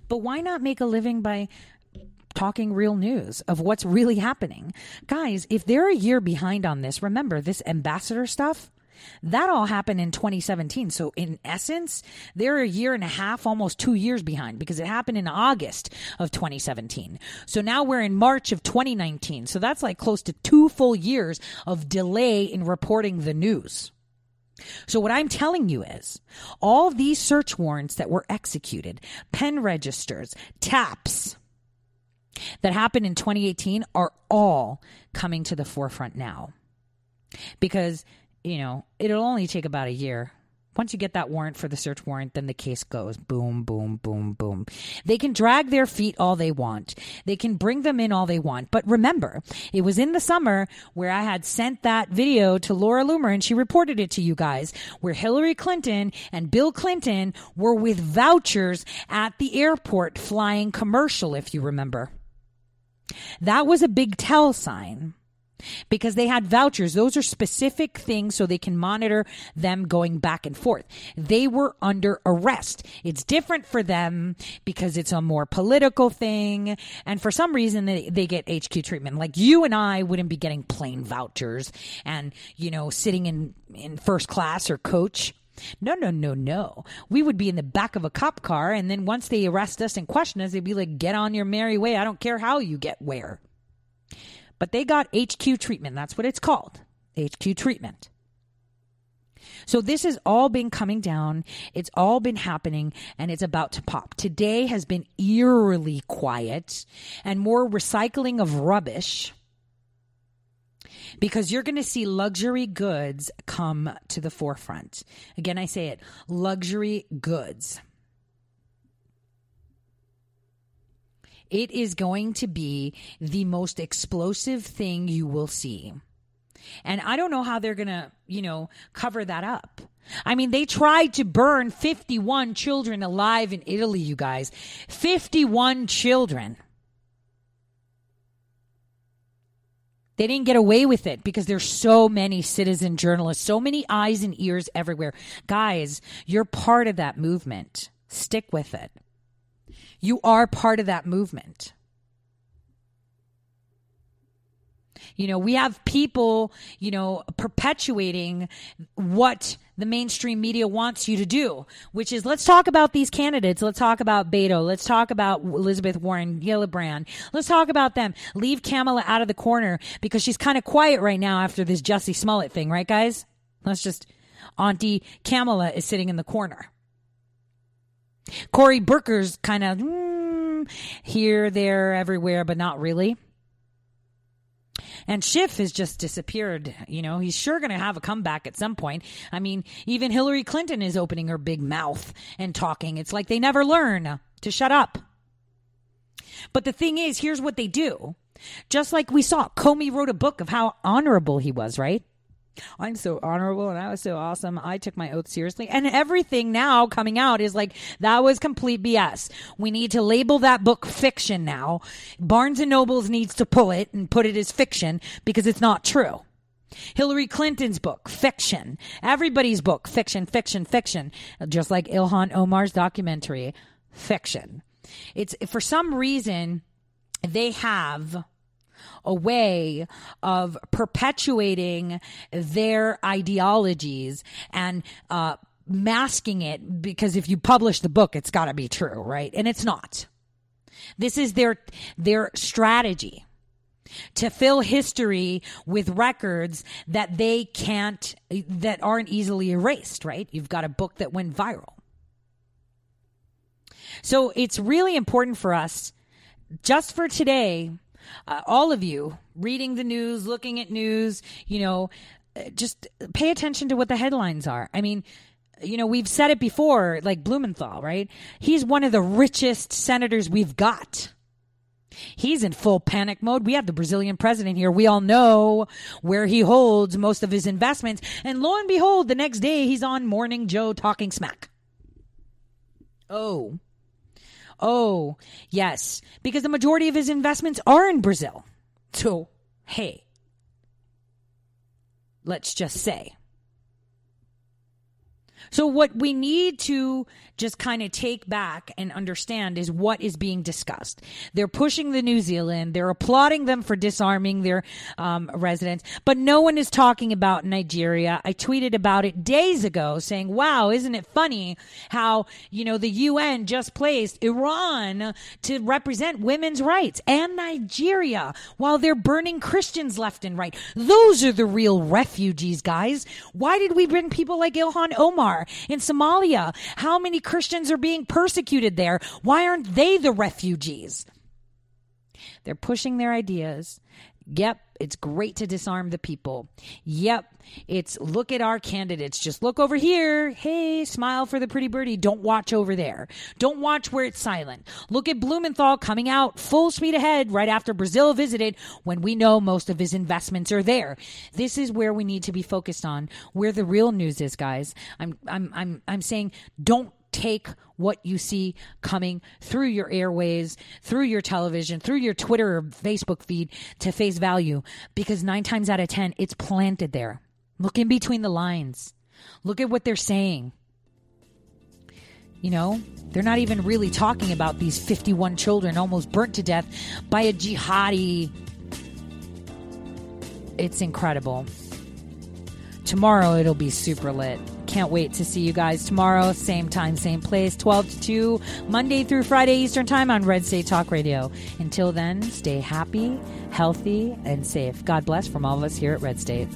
A: But why not make a living by talking real news of what's really happening? Guys, if they're a year behind on this, remember this ambassador stuff that all happened in 2017. So, in essence, they're a year and a half, almost two years behind because it happened in August of 2017. So now we're in March of 2019. So that's like close to two full years of delay in reporting the news. So, what I'm telling you is all these search warrants that were executed, pen registers, taps that happened in 2018 are all coming to the forefront now. Because you know, it'll only take about a year. Once you get that warrant for the search warrant, then the case goes boom, boom, boom, boom. They can drag their feet all they want. They can bring them in all they want. But remember, it was in the summer where I had sent that video to Laura Loomer and she reported it to you guys where Hillary Clinton and Bill Clinton were with vouchers at the airport flying commercial, if you remember. That was a big tell sign because they had vouchers. Those are specific things so they can monitor them going back and forth. They were under arrest. It's different for them because it's a more political thing. And for some reason, they, they get HQ treatment. Like you and I wouldn't be getting plane vouchers and, you know, sitting in, in first class or coach No, no, no, no. We would be in the back of a cop car, and then once they arrest us and question us, they'd be like, get on your merry way. I don't care how you get where. But they got HQ treatment. That's what it's called HQ treatment. So this has all been coming down. It's all been happening and it's about to pop. Today has been eerily quiet and more recycling of rubbish because you're going to see luxury goods come to the forefront. Again, I say it luxury goods. It is going to be the most explosive thing you will see. And I don't know how they're going to, you know, cover that up. I mean, they tried to burn 51 children alive in Italy, you guys. 51 children. They didn't get away with it because there's so many citizen journalists, so many eyes and ears everywhere. Guys, you're part of that movement. Stick with it. You are part of that movement. You know, we have people, you know, perpetuating what the mainstream media wants you to do, which is let's talk about these candidates. Let's talk about Beto. Let's talk about Elizabeth Warren, Gillibrand. Let's talk about them. Leave Kamala out of the corner because she's kind of quiet right now after this Jussie Smollett thing, right, guys? Let's just, Auntie Kamala is sitting in the corner. Cory Booker's kind of mm, here, there, everywhere, but not really. And Schiff has just disappeared. You know, he's sure going to have a comeback at some point. I mean, even Hillary Clinton is opening her big mouth and talking. It's like they never learn to shut up. But the thing is, here's what they do. Just like we saw, Comey wrote a book of how honorable he was, right? I'm so honorable and I was so awesome. I took my oath seriously. And everything now coming out is like, that was complete BS. We need to label that book fiction now. Barnes and Nobles needs to pull it and put it as fiction because it's not true. Hillary Clinton's book, fiction. Everybody's book, fiction, fiction, fiction. Just like Ilhan Omar's documentary, fiction. It's for some reason they have a way of perpetuating their ideologies and uh, masking it because if you publish the book, it's got to be true, right? And it's not. This is their their strategy to fill history with records that they can't that aren't easily erased, right? You've got a book that went viral. So it's really important for us just for today uh, all of you reading the news, looking at news, you know, uh, just pay attention to what the headlines are. I mean, you know, we've said it before, like Blumenthal, right? He's one of the richest senators we've got. He's in full panic mode. We have the Brazilian president here. We all know where he holds most of his investments. And lo and behold, the next day he's on Morning Joe talking smack. Oh, Oh, yes, because the majority of his investments are in Brazil. So, hey, let's just say. So, what we need to just kind of take back and understand is what is being discussed. They're pushing the New Zealand. They're applauding them for disarming their um, residents, but no one is talking about Nigeria. I tweeted about it days ago saying, wow, isn't it funny how, you know, the UN just placed Iran to represent women's rights and Nigeria while they're burning Christians left and right. Those are the real refugees, guys. Why did we bring people like Ilhan Omar in Somalia? How many Christians are being persecuted there. Why aren't they the refugees? They're pushing their ideas. Yep, it's great to disarm the people. Yep, it's look at our candidates. Just look over here. Hey, smile for the pretty birdie. Don't watch over there. Don't watch where it's silent. Look at Blumenthal coming out full speed ahead right after Brazil visited when we know most of his investments are there. This is where we need to be focused on where the real news is, guys. I'm I'm I'm I'm saying don't take what you see coming through your airways, through your television, through your Twitter or Facebook feed to face value because nine times out of 10, it's planted there. Look in between the lines. Look at what they're saying. You know, they're not even really talking about these 51 children almost burnt to death by a jihadi. It's incredible. Tomorrow it'll be super lit can't wait to see you guys tomorrow, same time, same place, 12 to 2, Monday through Friday Eastern Time on Red State Talk Radio. Until then, stay happy, healthy, and safe. God bless from all of us here at Red State.